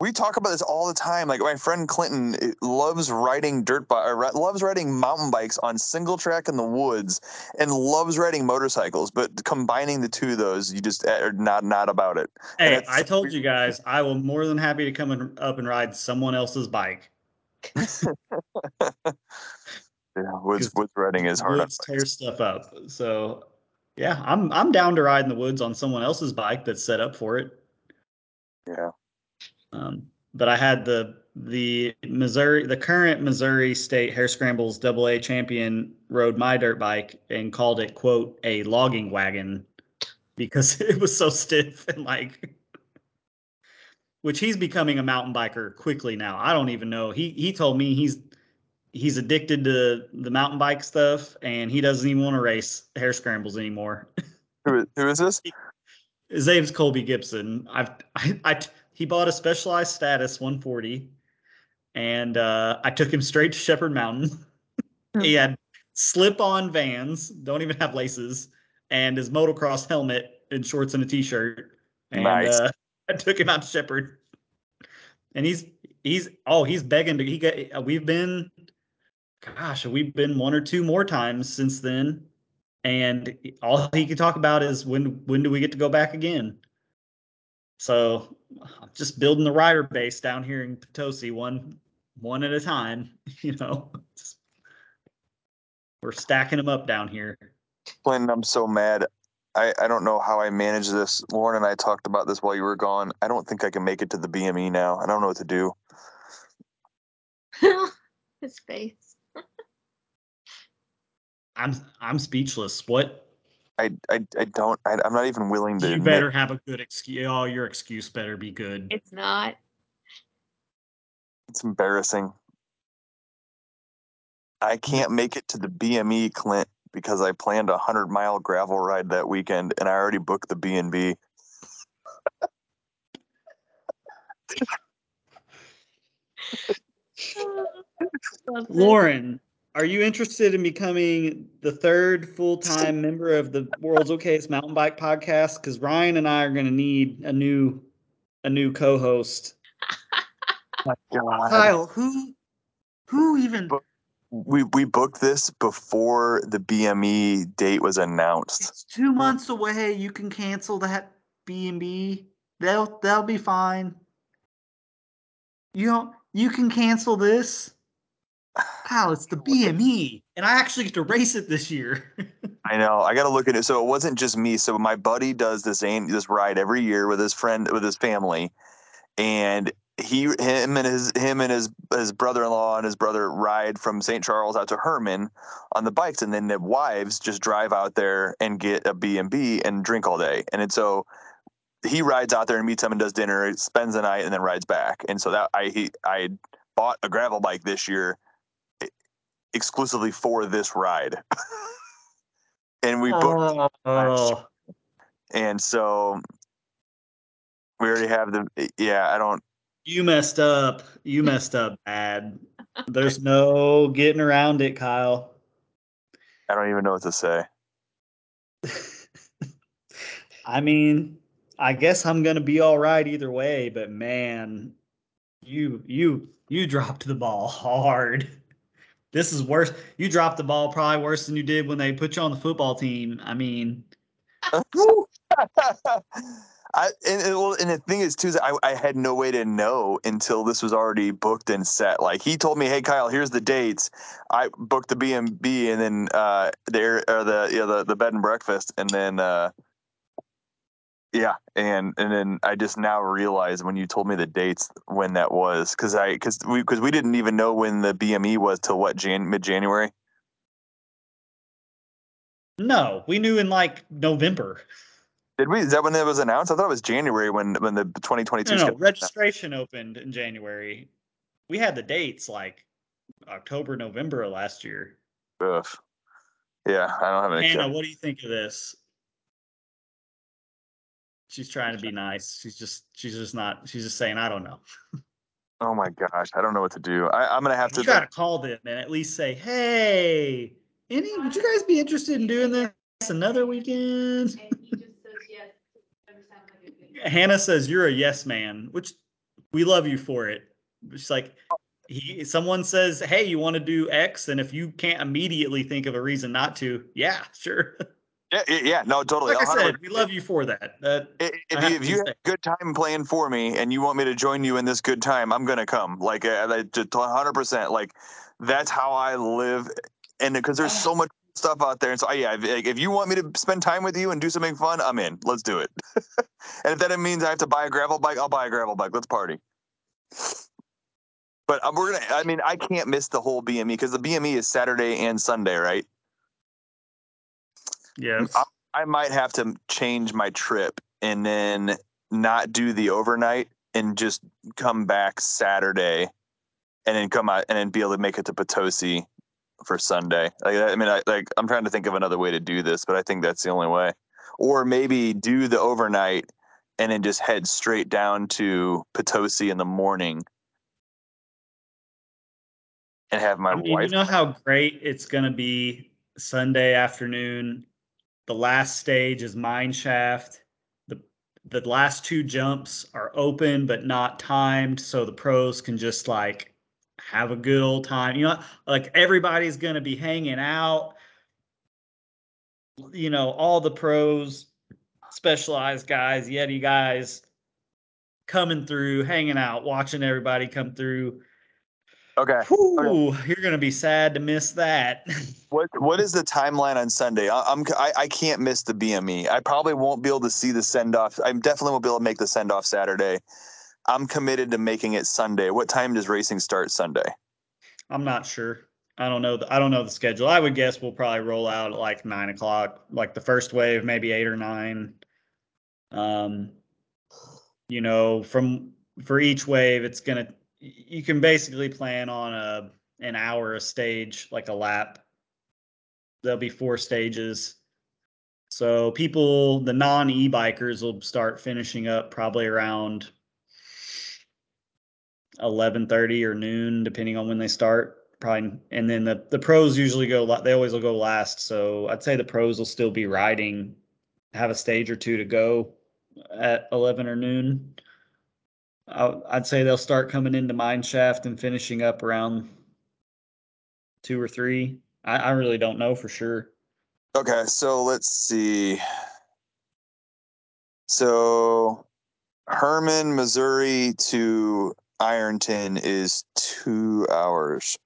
Speaker 3: We talk about this all the time. Like my friend Clinton eh, loves riding dirt bike, ri- loves riding mountain bikes on single track in the woods, and loves riding motorcycles. But combining the two of those, you just eh, are not not about it.
Speaker 1: hey, I told you guys, I will more than happy to come and, up and ride someone else's bike.
Speaker 3: Yeah, woods woods riding is hard.
Speaker 1: Woods tear stuff up. So yeah, I'm I'm down to ride in the woods on someone else's bike that's set up for it.
Speaker 3: Yeah.
Speaker 1: Um, but I had the the Missouri, the current Missouri State Hare Scrambles Double A champion rode my dirt bike and called it quote a logging wagon because it was so stiff and like. Which he's becoming a mountain biker quickly now. I don't even know. He he told me he's he's addicted to the mountain bike stuff and he doesn't even want to race hare scrambles anymore.
Speaker 3: Who, who is this?
Speaker 1: His name's Colby Gibson. I've I, I he bought a specialized status 140 and uh, I took him straight to Shepherd Mountain. he had slip-on vans, don't even have laces, and his motocross helmet and shorts and a t-shirt. And
Speaker 3: Nice.
Speaker 1: uh, I took him out to Shepherd. And he's he's oh he's begging to he get we've been gosh we've been one or two more times since then and all he can talk about is when when do we get to go back again so i'm just building the rider base down here in potosi one one at a time you know Just- we're stacking them up down here
Speaker 3: Clinton, I'm so mad. I, I don't know how I manage this. Lauren and I talked about this while you were gone. I don't think I can make it to the BME now. I don't know what to do.
Speaker 2: His face.
Speaker 1: I'm i'm speechless what
Speaker 3: I I, I don't. I, I'm not even willing to.
Speaker 1: you
Speaker 3: admit-
Speaker 1: better have a good excuse oh your excuse better be good
Speaker 2: It's not.
Speaker 3: It's embarrassing. I can't make it to the BME, Clint, because I planned a hundred mile gravel ride that weekend, and I already booked the B and B.
Speaker 1: Lauren, are you interested in becoming the third full-time member of the World's Okayest Mountain Bike Podcast? Because Ryan and I are going to need a new a new co-host.
Speaker 3: God.
Speaker 1: Kyle, who who even?
Speaker 3: We we booked this before the BME date was announced.
Speaker 1: It's two months away. You can cancel that B and B. They'll they'll be fine. You don't. You can cancel this. Kyle, it's the BME, and I actually get to race it this year.
Speaker 3: I know. I got to look at it. So it wasn't just me. So my buddy does this aim, this ride every year with his friend with his family, and he him and his him and his his brother-in-law and his brother ride from St. Charles out to Hermann on the bikes, and then the wives just drive out there and get a B and B and drink all day. And it's so he rides out there and meets them and does dinner, spends the night, and then rides back. And so that I he I bought a gravel bike this year exclusively for this ride. and we booked
Speaker 1: oh,
Speaker 3: and so we already have the yeah i don't
Speaker 1: You messed up. You messed up bad. There's no getting around it, Kyle.
Speaker 3: I don't even know what to say.
Speaker 1: I mean, I guess I'm gonna be all right either way, but man, you you you dropped the ball hard. This is worse. You dropped the ball probably worse than you did when they put you on the football team. I mean,
Speaker 3: I and, well, and the thing is too, is I, I had no way to know until this was already booked and set. Like he told me, "Hey Kyle, here's the dates." I booked the B and B, and then uh, there or the yeah the the bed and breakfast, and then uh, yeah, and and then I just now realized when you told me the dates when that was because I because we because we didn't even know when the BME was till what Jan mid January.
Speaker 1: no, we knew in like November.
Speaker 3: Did we? Is that when it was announced? I thought it was January when when the 2022
Speaker 1: No, no, registration opened in January. We had the dates like October, November of last year.
Speaker 3: Ugh. Yeah, I don't have any.
Speaker 1: Hannah, what do you think of this? She's trying to be nice. She's just she's just not she's just saying, I don't know.
Speaker 3: Oh my gosh, I don't know what to do. I, I'm gonna have
Speaker 1: You
Speaker 3: to.
Speaker 1: try to call them and at least say, Hey, any would you guys be interested in doing this another weekend?
Speaker 4: And he just says yes. Never sounds like a good.
Speaker 1: Hannah says you're a yes man, which we love you for it. She's like, he someone says, "Hey, you want to do X?" and if you can't immediately think of a reason not to, yeah, sure.
Speaker 3: Yeah, yeah, no, totally.
Speaker 1: like I
Speaker 3: 100%.
Speaker 1: said, we love you for that. That
Speaker 3: I-
Speaker 1: I
Speaker 3: If you, if you have a good time playing for me and you want me to join you in this good time, I'm gonna come. Like, uh, just 100. percent Like, that's how I live, and because there's so much stuff out there. And so, uh, yeah, if, like, if you want me to spend time with you and do something fun, I'm in. Let's do it. and if that means I have to buy a gravel bike, I'll buy a gravel bike. Let's party. But um, we're gonna. I mean, I can't miss the whole BME because the BME is Saturday and Sunday, right?
Speaker 1: Yes.
Speaker 3: I- I might have to change my trip and then not do the overnight and just come back Saturday and then come out and then be able to make it to Potosi for Sunday. Like, I mean, I like I'm trying to think of another way to do this, but I think that's the only way. Or maybe do the overnight and then just head straight down to Potosi in the morning and have my
Speaker 1: I mean,
Speaker 3: wife.
Speaker 1: you know how great it's gonna be Sunday afternoon. The last stage is mine shaft. The the last two jumps are open but not timed, so the pros can just like have a good old time. You know, like everybody's gonna be hanging out. You know, all the pros, specialized guys, Yeti guys coming through, hanging out, watching everybody come through.
Speaker 3: Okay.
Speaker 1: Whew, you're gonna be sad to miss that.
Speaker 3: What what is the timeline on Sunday? I, I'm I, I can't miss the BME. I probably won't be able to see the send off. I definitely won't be able to make the send off Saturday. I'm committed to making it Sunday. What time does racing start Sunday?
Speaker 1: I'm not sure. I don't know. The, I don't know the schedule. I would guess we'll probably roll out at like nine o'clock, like the first wave, maybe eight or nine. Um, you know, from for each wave, it's gonna. You can basically plan on a an hour a stage, like a lap. There'll be four stages. So people, the non e-bikers, will start finishing up probably around eleven thirty or noon, depending on when they start. Probably, and then the the pros usually go. They always will go last. So I'd say the pros will still be riding, have a stage or two to go at eleven or noon. I- I'd say they'll start coming into mine shaft and finishing up around two or three. I, I really don't know for sure.
Speaker 3: Okay, so let's see. So Hermann, Missouri to Ironton is two hours.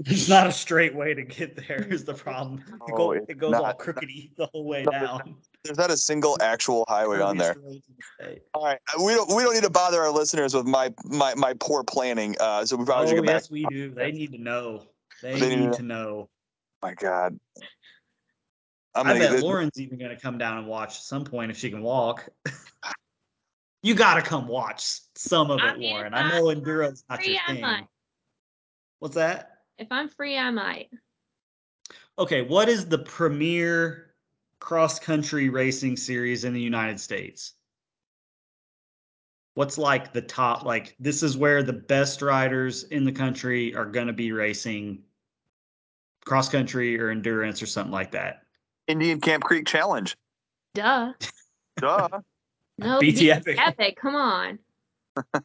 Speaker 1: There's not a straight way to get there. Is the problem? It, go, it goes all
Speaker 3: not.
Speaker 1: crookedy the whole way
Speaker 3: No,
Speaker 1: down.
Speaker 3: There's not a single actual highway on there.
Speaker 1: Curviest roads in the state.
Speaker 3: All right, we don't we don't need to bother our listeners with my my, my poor planning. Uh, so we probably should
Speaker 1: Oh
Speaker 3: get back.
Speaker 1: yes, we do. They need to know. They,
Speaker 3: They need to
Speaker 1: need
Speaker 3: know.
Speaker 1: to know.
Speaker 3: my God, I'm
Speaker 1: I bet
Speaker 3: get-
Speaker 1: Lauren's even going to come down and watch at some point if she can walk. you got to come watch some of
Speaker 2: I
Speaker 1: it,
Speaker 2: mean,
Speaker 1: Lauren. I know
Speaker 2: I'm
Speaker 1: enduro's not
Speaker 2: free,
Speaker 1: your
Speaker 2: I
Speaker 1: thing.
Speaker 2: might.
Speaker 1: What's that?
Speaker 2: If I'm free, I might.
Speaker 1: Okay, what is the premier cross country racing series in the United States? what's like the top like this is where the best riders in the country are going to be racing cross country or endurance or something like that.
Speaker 3: Indian Camp Creek Challenge.
Speaker 2: Duh.
Speaker 3: Duh.
Speaker 2: No,
Speaker 1: BT
Speaker 2: BT
Speaker 1: Epic.
Speaker 2: Epic. Come on.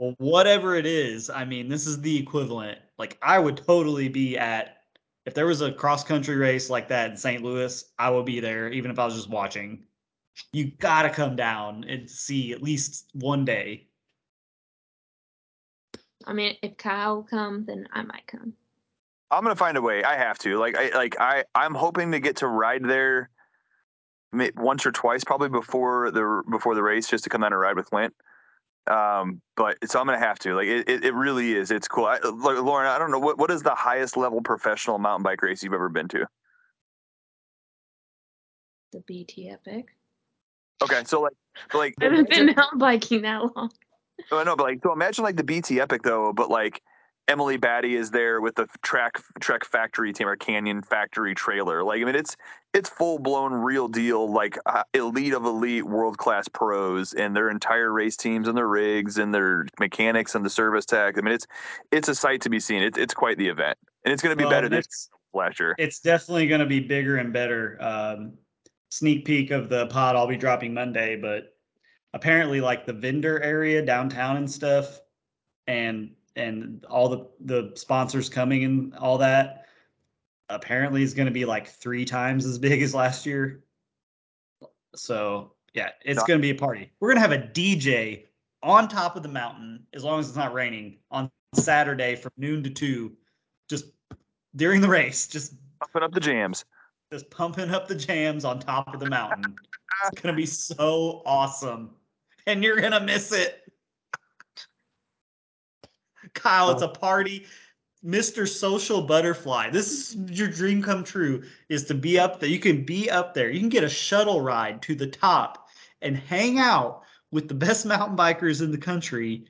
Speaker 1: Well, whatever it is, I mean, this is the equivalent. Like I would totally be at if there was a cross country race like that in St. Louis, I would be there even if I was just watching. You got to come down and see at least one day.
Speaker 2: I mean, if Kyle will come, then I might come.
Speaker 3: I'm gonna find a way. I have to. Like I like I I'm hoping to get to ride there once or twice, probably before the before the race, just to come down and ride with Flint. Um, but so I'm gonna have to. Like it, it, it really is. It's cool. I, like, Lauren, I don't know what what is the highest level professional mountain bike race you've ever been to.
Speaker 2: The BT Epic.
Speaker 3: Okay, so like like
Speaker 2: I haven't been mountain biking that long.
Speaker 3: Oh, I know, but like, so imagine like the BT Epic though, but like Emily Batty is there with the track Trek Factory team or Canyon Factory trailer. Like, I mean, it's it's full blown real deal, like uh, elite of elite, world class pros and their entire race teams and their rigs and their mechanics and the service tech. I mean, it's it's a sight to be seen. It's it's quite the event, and it's going to be
Speaker 1: Well,
Speaker 3: better this
Speaker 1: it's-
Speaker 3: last year.
Speaker 1: It's definitely going to be bigger and better. Um, sneak peek of the pod I'll be dropping Monday, but apparently, like the vendor area downtown and stuff, and and all the the sponsors coming and all that, apparently is going to be like three times as big as last year. So yeah, it's going to be a party. We're going to have a DJ on top of the mountain as long as it's not raining on Saturday from noon to two, just during the race, just
Speaker 3: Pumping up the jams.
Speaker 1: just pumping up the jams on top of the mountain. It's gonna be so awesome, and you're gonna miss it. Kyle, it's oh. a party. Mr. Social Butterfly. This is your dream come true is to be up there. You can be up there. You can get a shuttle ride to the top and hang out with the best mountain bikers in the country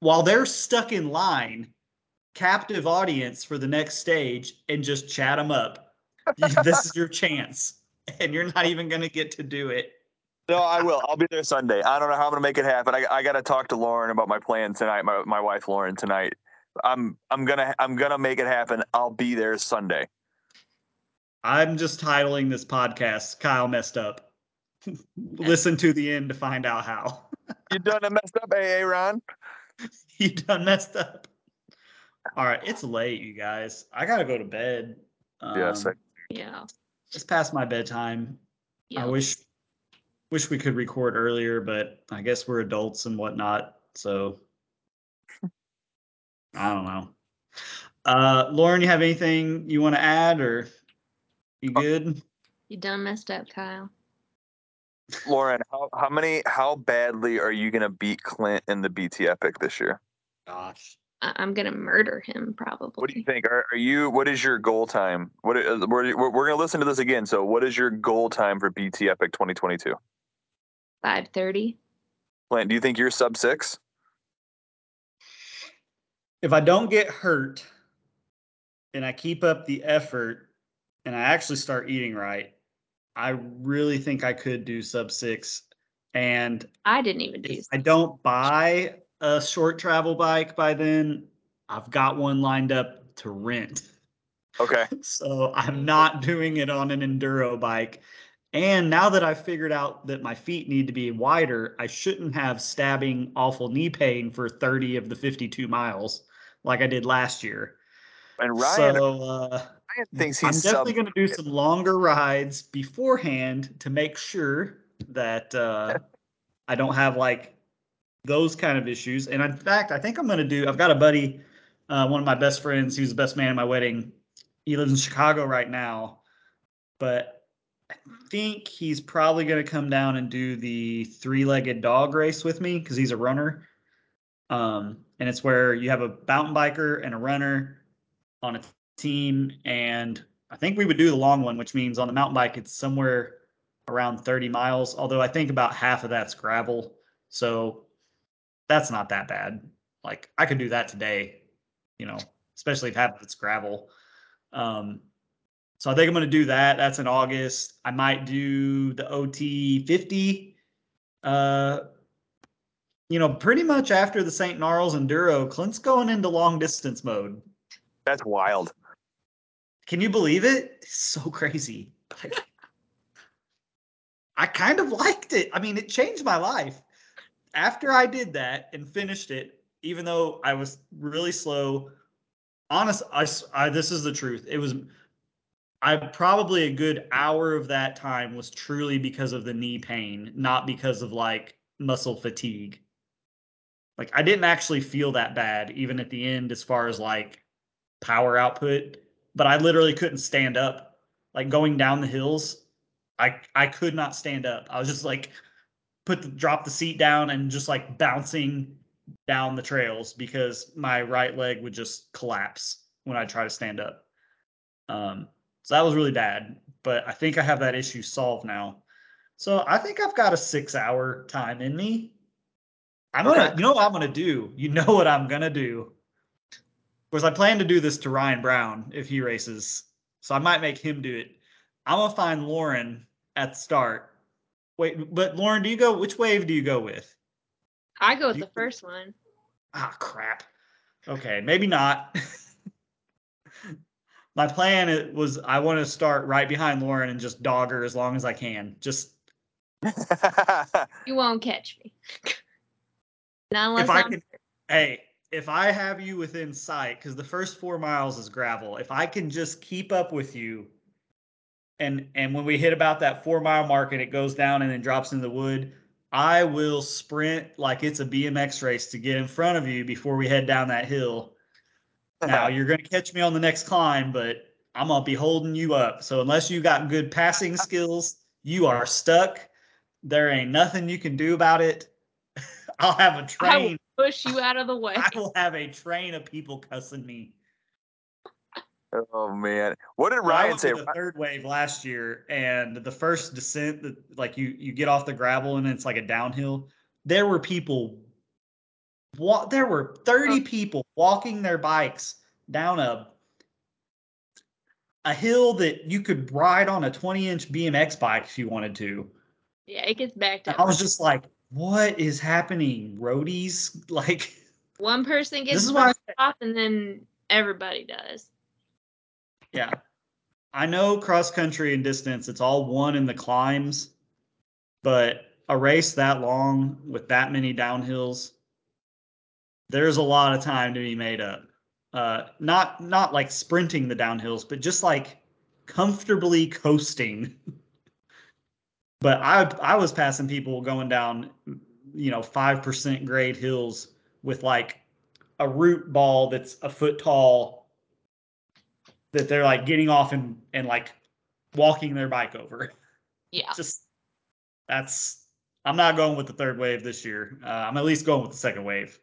Speaker 1: while they're stuck in line, captive audience for the next stage, and just chat them up. this is your chance, and you're not even going to get to do it.
Speaker 3: No, I will. I'll be there Sunday. I don't know how I'm gonna make it happen. I, I got to talk to Lauren about my plan tonight. My my wife Lauren tonight. I'm I'm gonna I'm gonna make it happen. I'll be there Sunday.
Speaker 1: I'm just titling this podcast Kyle messed up. Listen to the end to find out how.
Speaker 3: You done and messed up, AA Ron?
Speaker 1: you done messed up. All right, it's late, you guys. I gotta go to bed. Um,
Speaker 3: Yes,
Speaker 2: Yeah.
Speaker 1: it's past my bedtime. I wish wish we could record earlier, but I guess we're adults and whatnot. So I don't know. Uh, Lauren, you have anything you want to add, or you good?
Speaker 2: You done messed up, Kyle.
Speaker 3: Lauren, how, how many how badly are you gonna beat Clint in the BT Epic this year?
Speaker 1: Gosh,
Speaker 2: I- I'm gonna murder him probably.
Speaker 3: What do you think? Are, are you what is your goal time? What, we're, we're we're gonna listen to this again. So, what is your goal time for BT Epic 2022?
Speaker 2: Five thirty.
Speaker 3: Clint, do you think you're sub six?
Speaker 1: if I don't get hurt and I keep up the effort and I actually start eating right, I really think I could do sub six. And
Speaker 2: I didn't even do.
Speaker 1: if I don't buy a short travel bike by then, I've got one lined up to rent.
Speaker 3: Okay.
Speaker 1: So I'm not doing it on an enduro bike. And now that I've figured out that my feet need to be wider, I shouldn't have stabbing awful knee pain for 30 of the 52 miles like I did last year.
Speaker 3: And Ryan,
Speaker 1: so uh,
Speaker 3: Ryan thinks
Speaker 1: I'm
Speaker 3: he's
Speaker 1: definitely going to do some longer rides beforehand to make sure that uh, I don't have like those kind of issues. And in fact, I think I'm going to do. I've got a buddy, uh, one of my best friends. He was the best man at my wedding. He lives in Chicago right now, but think he's probably going to come down and do the three-legged dog race with me because he's a runner. Um, and it's where you have a mountain biker and a runner on a team, and I think we would do the long one, which means on the mountain bike it's somewhere around 30 miles. Although I think about half of that's gravel, so that's not that bad. Like I could do that today, you know, especially if half of it's gravel. Um, so I think I'm going to do that. That's in August. I might do the OT 50 uh, you know, pretty much after the St. Gnarls Enduro, Clint's going into long distance mode.
Speaker 3: That's wild.
Speaker 1: Can you believe it? It's so crazy. Like, I kind of liked it. I mean, it changed my life. After I did that and finished it, even though I was really slow, honest, I this is the truth. It was, I probably a good hour of that time was truly because of the knee pain, not because of like muscle fatigue. Like I didn't actually feel that bad, even at the end, as far as like power output, but I literally couldn't stand up. Like going down the hills, I I could not stand up. I was just like put the drop the seat down and just like bouncing down the trails because my right leg would just collapse when I try to stand up. Um, so that was really bad, but I think I have that issue solved now. So I think I've got a six hour time in me. I'm gonna, you know what I'm gonna do? You know what I'm gonna do? Of course, I plan to do this to Ryan Brown if he races, so I might make him do it. I'm gonna find Lauren at the start. Wait, but Lauren, do you go? Which wave do you go with?
Speaker 2: I go with
Speaker 1: You-
Speaker 2: the first one.
Speaker 1: Ah, crap. Okay, maybe not. My plan it was I want to start right behind Lauren and just dog her as long as I can. Just
Speaker 2: You won't catch me. Not unless
Speaker 1: if I
Speaker 2: I'm
Speaker 1: can, hey, if I have you within sight, because the first four miles is gravel, if I can just keep up with you, and and when we hit about that four mile mark and it goes down and then drops into the wood, I will sprint like it's a BMX race to get in front of you before we head down that hill. Now you're gonna catch me on the next climb, but I'm gonna be holding you up. So unless you got good passing skills, you are stuck. There ain't nothing you can do about it. I'll have a
Speaker 2: I will
Speaker 1: train.
Speaker 2: push you out of the way.
Speaker 1: I will have a train of people cussing me.
Speaker 3: oh man, what did
Speaker 1: So I
Speaker 3: Ryan
Speaker 1: went
Speaker 3: say?
Speaker 1: the third wave last year, and the first descent, that like you you get off the gravel and it's like a downhill. There were people. What there were thirty oh. people walking their bikes down a a hill that you could ride on a twenty inch BMX bike if you wanted to.
Speaker 2: Yeah, it gets backed up.
Speaker 1: I was just like, "What is happening, roadies?" Like
Speaker 2: One person gets
Speaker 1: this is why.
Speaker 2: pushed off, and then everybody does.
Speaker 1: Yeah. I know cross country and distance, it's all one in the climbs, but a race that long with that many downhills, there's a lot of time to be made up. Uh, not not like sprinting the downhills, but just like comfortably coasting. but I I was passing people going down, you know, five percent grade hills with like a root ball that's a foot tall that they're like getting off and and like walking their bike over.
Speaker 2: Yeah.
Speaker 1: Just that's I'm not going with the third wave this year. Uh, I'm at least going with the second wave,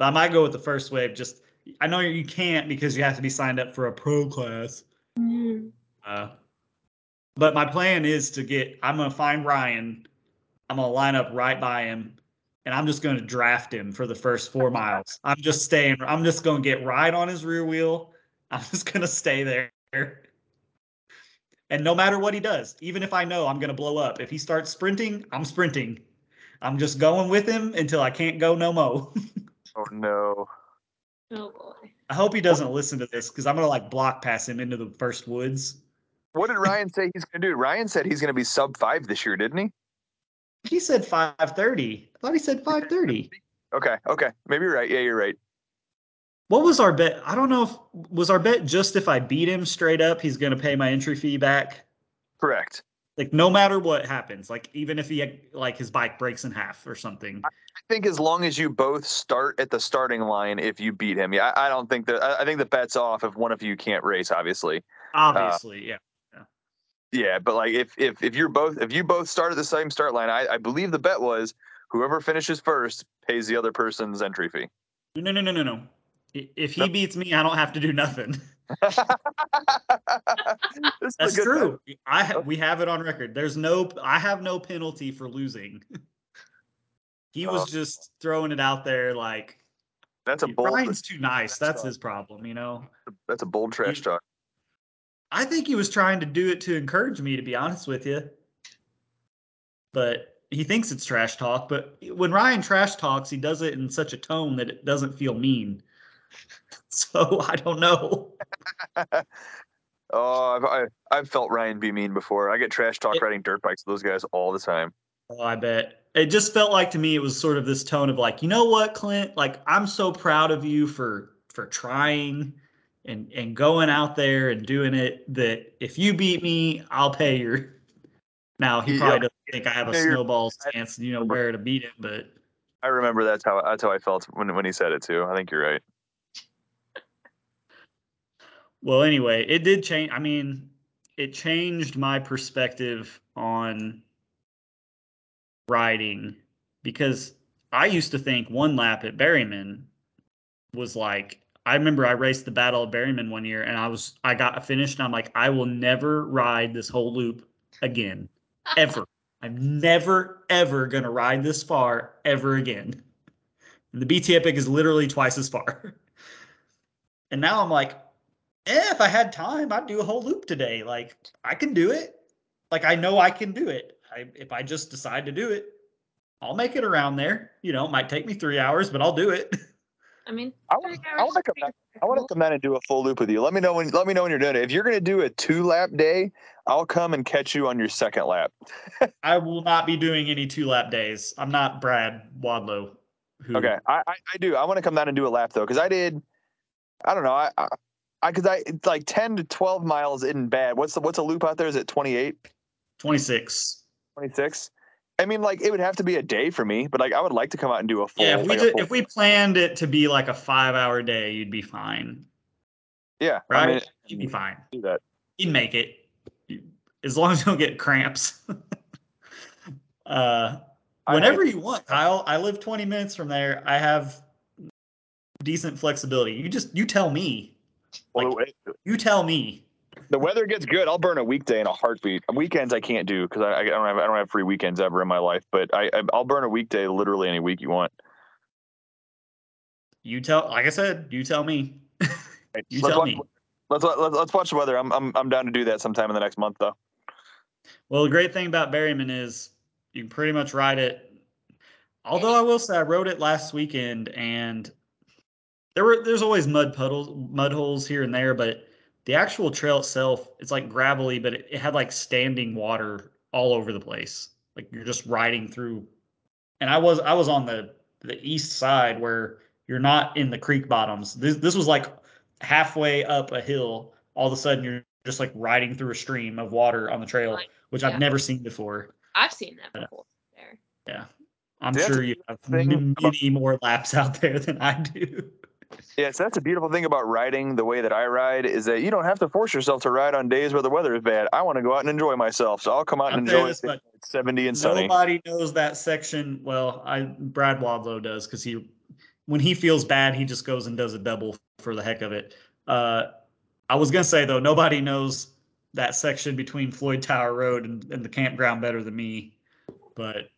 Speaker 1: but I might go with the first wave. Just I know you can't because you have to be signed up for a pro class.
Speaker 2: Mm.
Speaker 1: Uh, but my plan is to get. I'm gonna find Ryan. I'm gonna line up right by him, and I'm just gonna draft him for the first four miles. I'm just staying. I'm just gonna get right on his rear wheel. I'm just gonna stay there. And no matter what he does, even if I know I'm gonna blow up, if he starts sprinting, I'm sprinting. I'm just going with him until I can't go no mo.
Speaker 3: Oh no.
Speaker 2: Oh boy.
Speaker 1: I hope he doesn't listen to this because I'm gonna like block pass him into the first woods.
Speaker 3: What did Ryan say he's going to do? Ryan said he's going to be sub five this year, didn't he?
Speaker 1: He said 5:30. I thought he said 5:30.
Speaker 3: Okay, okay, maybe you're right. Yeah, you're right.
Speaker 1: What was our bet? I don't know if was our bet just if I beat him straight up, he's gonna pay my entry fee back.
Speaker 3: Correct.
Speaker 1: Like no matter what happens, like even if he like his bike breaks in half or something.
Speaker 3: I think as long as you both start at the starting line, if you beat him, yeah, I, I don't think that. I, I think the bet's off if one of you can't race. Obviously,
Speaker 1: Obviously, yeah.
Speaker 3: yeah, but like if if if you're both if you both start at the same start line, I, I believe the bet was whoever finishes first pays the other person's entry fee.
Speaker 1: No, no, no, no, no. If he
Speaker 3: Nope.
Speaker 1: beats me, I don't have to do nothing.
Speaker 3: This is a
Speaker 1: That's true. I we have it on record. There's no I have no penalty for losing. he was
Speaker 3: Oh.
Speaker 1: just throwing it out there like.
Speaker 3: That's a bold.
Speaker 1: Ryan's too nice. That's his problem, you know.
Speaker 3: That's a bold trash
Speaker 1: He-
Speaker 3: talk.
Speaker 1: I think he was trying to do it to encourage me, to be honest with you. But he thinks it's trash talk, but when Ryan trash talks, he does it in such a tone that it doesn't feel mean. So I don't know.
Speaker 3: Oh, I've, I, I've felt Ryan be mean before. I get trash talk
Speaker 1: It-
Speaker 3: riding dirt bikes with those guys all the time.
Speaker 1: Oh, I bet. It just felt like to me it was sort of this tone of like, you know what, Clint? Like I'm so proud of you for for trying and and going out there and doing it that if you beat me, I'll pay your now he
Speaker 3: Yeah.
Speaker 1: probably doesn't think I have a
Speaker 3: Yeah, you're-
Speaker 1: snowball you know, where to beat him, but
Speaker 3: I remember that's how that's how I felt when when he said it too. I think you're right.
Speaker 1: Well, anyway, it did change. I mean, it changed my perspective on riding because I used to think one lap at Berryman was like, I remember I raced the Battle of Berryman one year and I was, I got a finished and I'm like, I will never ride this whole loop again, ever. I'm never, ever going to ride this far ever again. And the BT Epic is literally twice as far. And now I'm like, eh, if I had time, I'd do a whole loop today. Like I can do it. Like I know I can do it. I, if I just decide to do it, I'll make it around there. You know, it might take me three hours, but I'll do it.
Speaker 2: I mean,
Speaker 3: I
Speaker 2: three
Speaker 3: want I
Speaker 2: hours
Speaker 3: want to
Speaker 2: is
Speaker 3: come back. I want to come down and do a full loop with you. Let me know when let me know when you're doing it. If you're gonna do a two lap day, I'll come and catch you on your second lap.
Speaker 1: I will not be doing any two lap days. I'm not Brad Wadlow. Who,
Speaker 3: Okay, I I, I do. I want to come down and do a lap though, because I did. I don't know. I I because I, it's like ten to twelve miles isn't bad. What's the what's a loop out there? Is it 28,
Speaker 1: 26.
Speaker 3: 26? I mean, like it would have to be a day for me, but like I would like to come out and do a full.
Speaker 1: Yeah, if we
Speaker 3: like,
Speaker 1: did,
Speaker 3: full-
Speaker 1: if we planned it to be like a five hour day, you'd be fine,
Speaker 3: yeah,
Speaker 1: right?
Speaker 3: I mean,
Speaker 1: you'd be fine.
Speaker 3: do that.
Speaker 1: You'd make it, as long as you don't get cramps. uh,
Speaker 3: I-
Speaker 1: whenever you want, Kyle. I live 20 minutes from there. I have decent flexibility. You just you tell me.
Speaker 3: Well,
Speaker 1: like-
Speaker 3: the-
Speaker 1: You tell me.
Speaker 3: the weather gets good, I'll burn a weekday in a heartbeat. Weekends I can't do because I, I don't have I don't have free weekends ever in my life. But I I- I'll burn a weekday literally any week you want.
Speaker 1: You tell. Like I said, you tell me. You
Speaker 3: let's
Speaker 1: tell
Speaker 3: watch,
Speaker 1: me.
Speaker 3: Let's, let's let's watch the weather. I'm I'm I'm down to do that sometime in the next month though.
Speaker 1: Well, the great thing about Berryman is you can pretty much ride it. Although I will say I rode it last weekend and there were there's always mud puddles, mud holes here and there, but the actual trail itself, it's like gravelly, but it, it had like standing water all over the place. Like you're just riding through. And I was I was on the the east side where you're not in the creek bottoms. This this was like halfway up a hill. All of a sudden you're just like riding through a stream of water on the trail, which
Speaker 2: Yeah.
Speaker 1: I've never seen before.
Speaker 2: I've seen that
Speaker 1: Yeah.
Speaker 2: before. There.
Speaker 1: Yeah. I'm
Speaker 3: that's
Speaker 1: sure you have
Speaker 3: thing
Speaker 1: m-
Speaker 3: about-
Speaker 1: many more laps out there than I do.
Speaker 3: Yeah, so that's a beautiful thing about riding the way that I ride is that you don't have to force yourself to ride on days where the weather is bad. I want to go out and enjoy myself, so I'll come out
Speaker 1: I'll
Speaker 3: and enjoy
Speaker 1: this
Speaker 3: it. It's 70 and sunny.
Speaker 1: Nobody knows that section. Well, I Brad Wadlow does because he, when he feels bad, he just goes and does a double for the heck of it. Uh, I was gonna say though, nobody knows that section between Floyd Tower Road and, and the campground better than me, but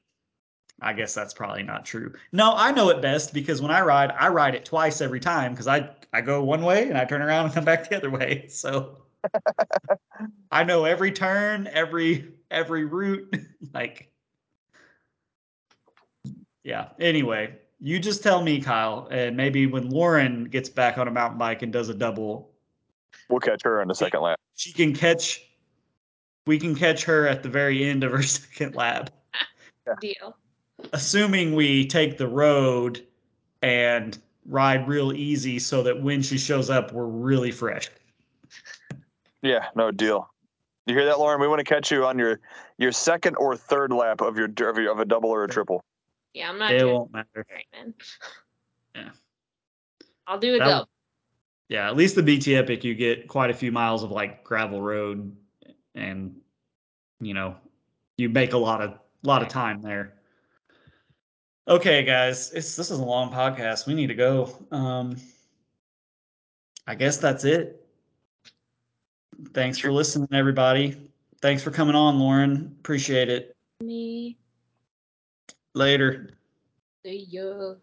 Speaker 1: I guess that's probably not true. No, I know it best because when I ride, I ride it twice every time because I I go one way and I turn around and come back the other way. So I know every turn, every every route. like, yeah. Anyway, you just tell me, Kyle, and maybe when Lauren gets back on a mountain bike and does a double,
Speaker 3: We'll catch her on the second lap.
Speaker 1: she can catch. We can catch her at the very end of her second lap,
Speaker 2: Deal.
Speaker 1: Assuming we take the road and ride real easy, so that when she shows up, we're really fresh.
Speaker 3: Yeah, no deal. You hear that, Lauren? We want to catch you on your your second or third lap of your of, of a double or a triple.
Speaker 2: Yeah, I'm not
Speaker 1: It
Speaker 2: doing
Speaker 1: won't matter.
Speaker 2: right.
Speaker 1: Yeah.
Speaker 2: I'll do a
Speaker 1: That
Speaker 2: double.
Speaker 1: Yeah, at least the BT Epic, you get quite a few miles of like gravel road, and you know, you make a lot of lot of time there. Okay, guys, it's this is a long podcast. We need to go. Um, I guess that's it. Thanks for listening, everybody. Thanks for coming on, Lauren. Appreciate it.
Speaker 2: Me.
Speaker 1: Later.
Speaker 2: See ya.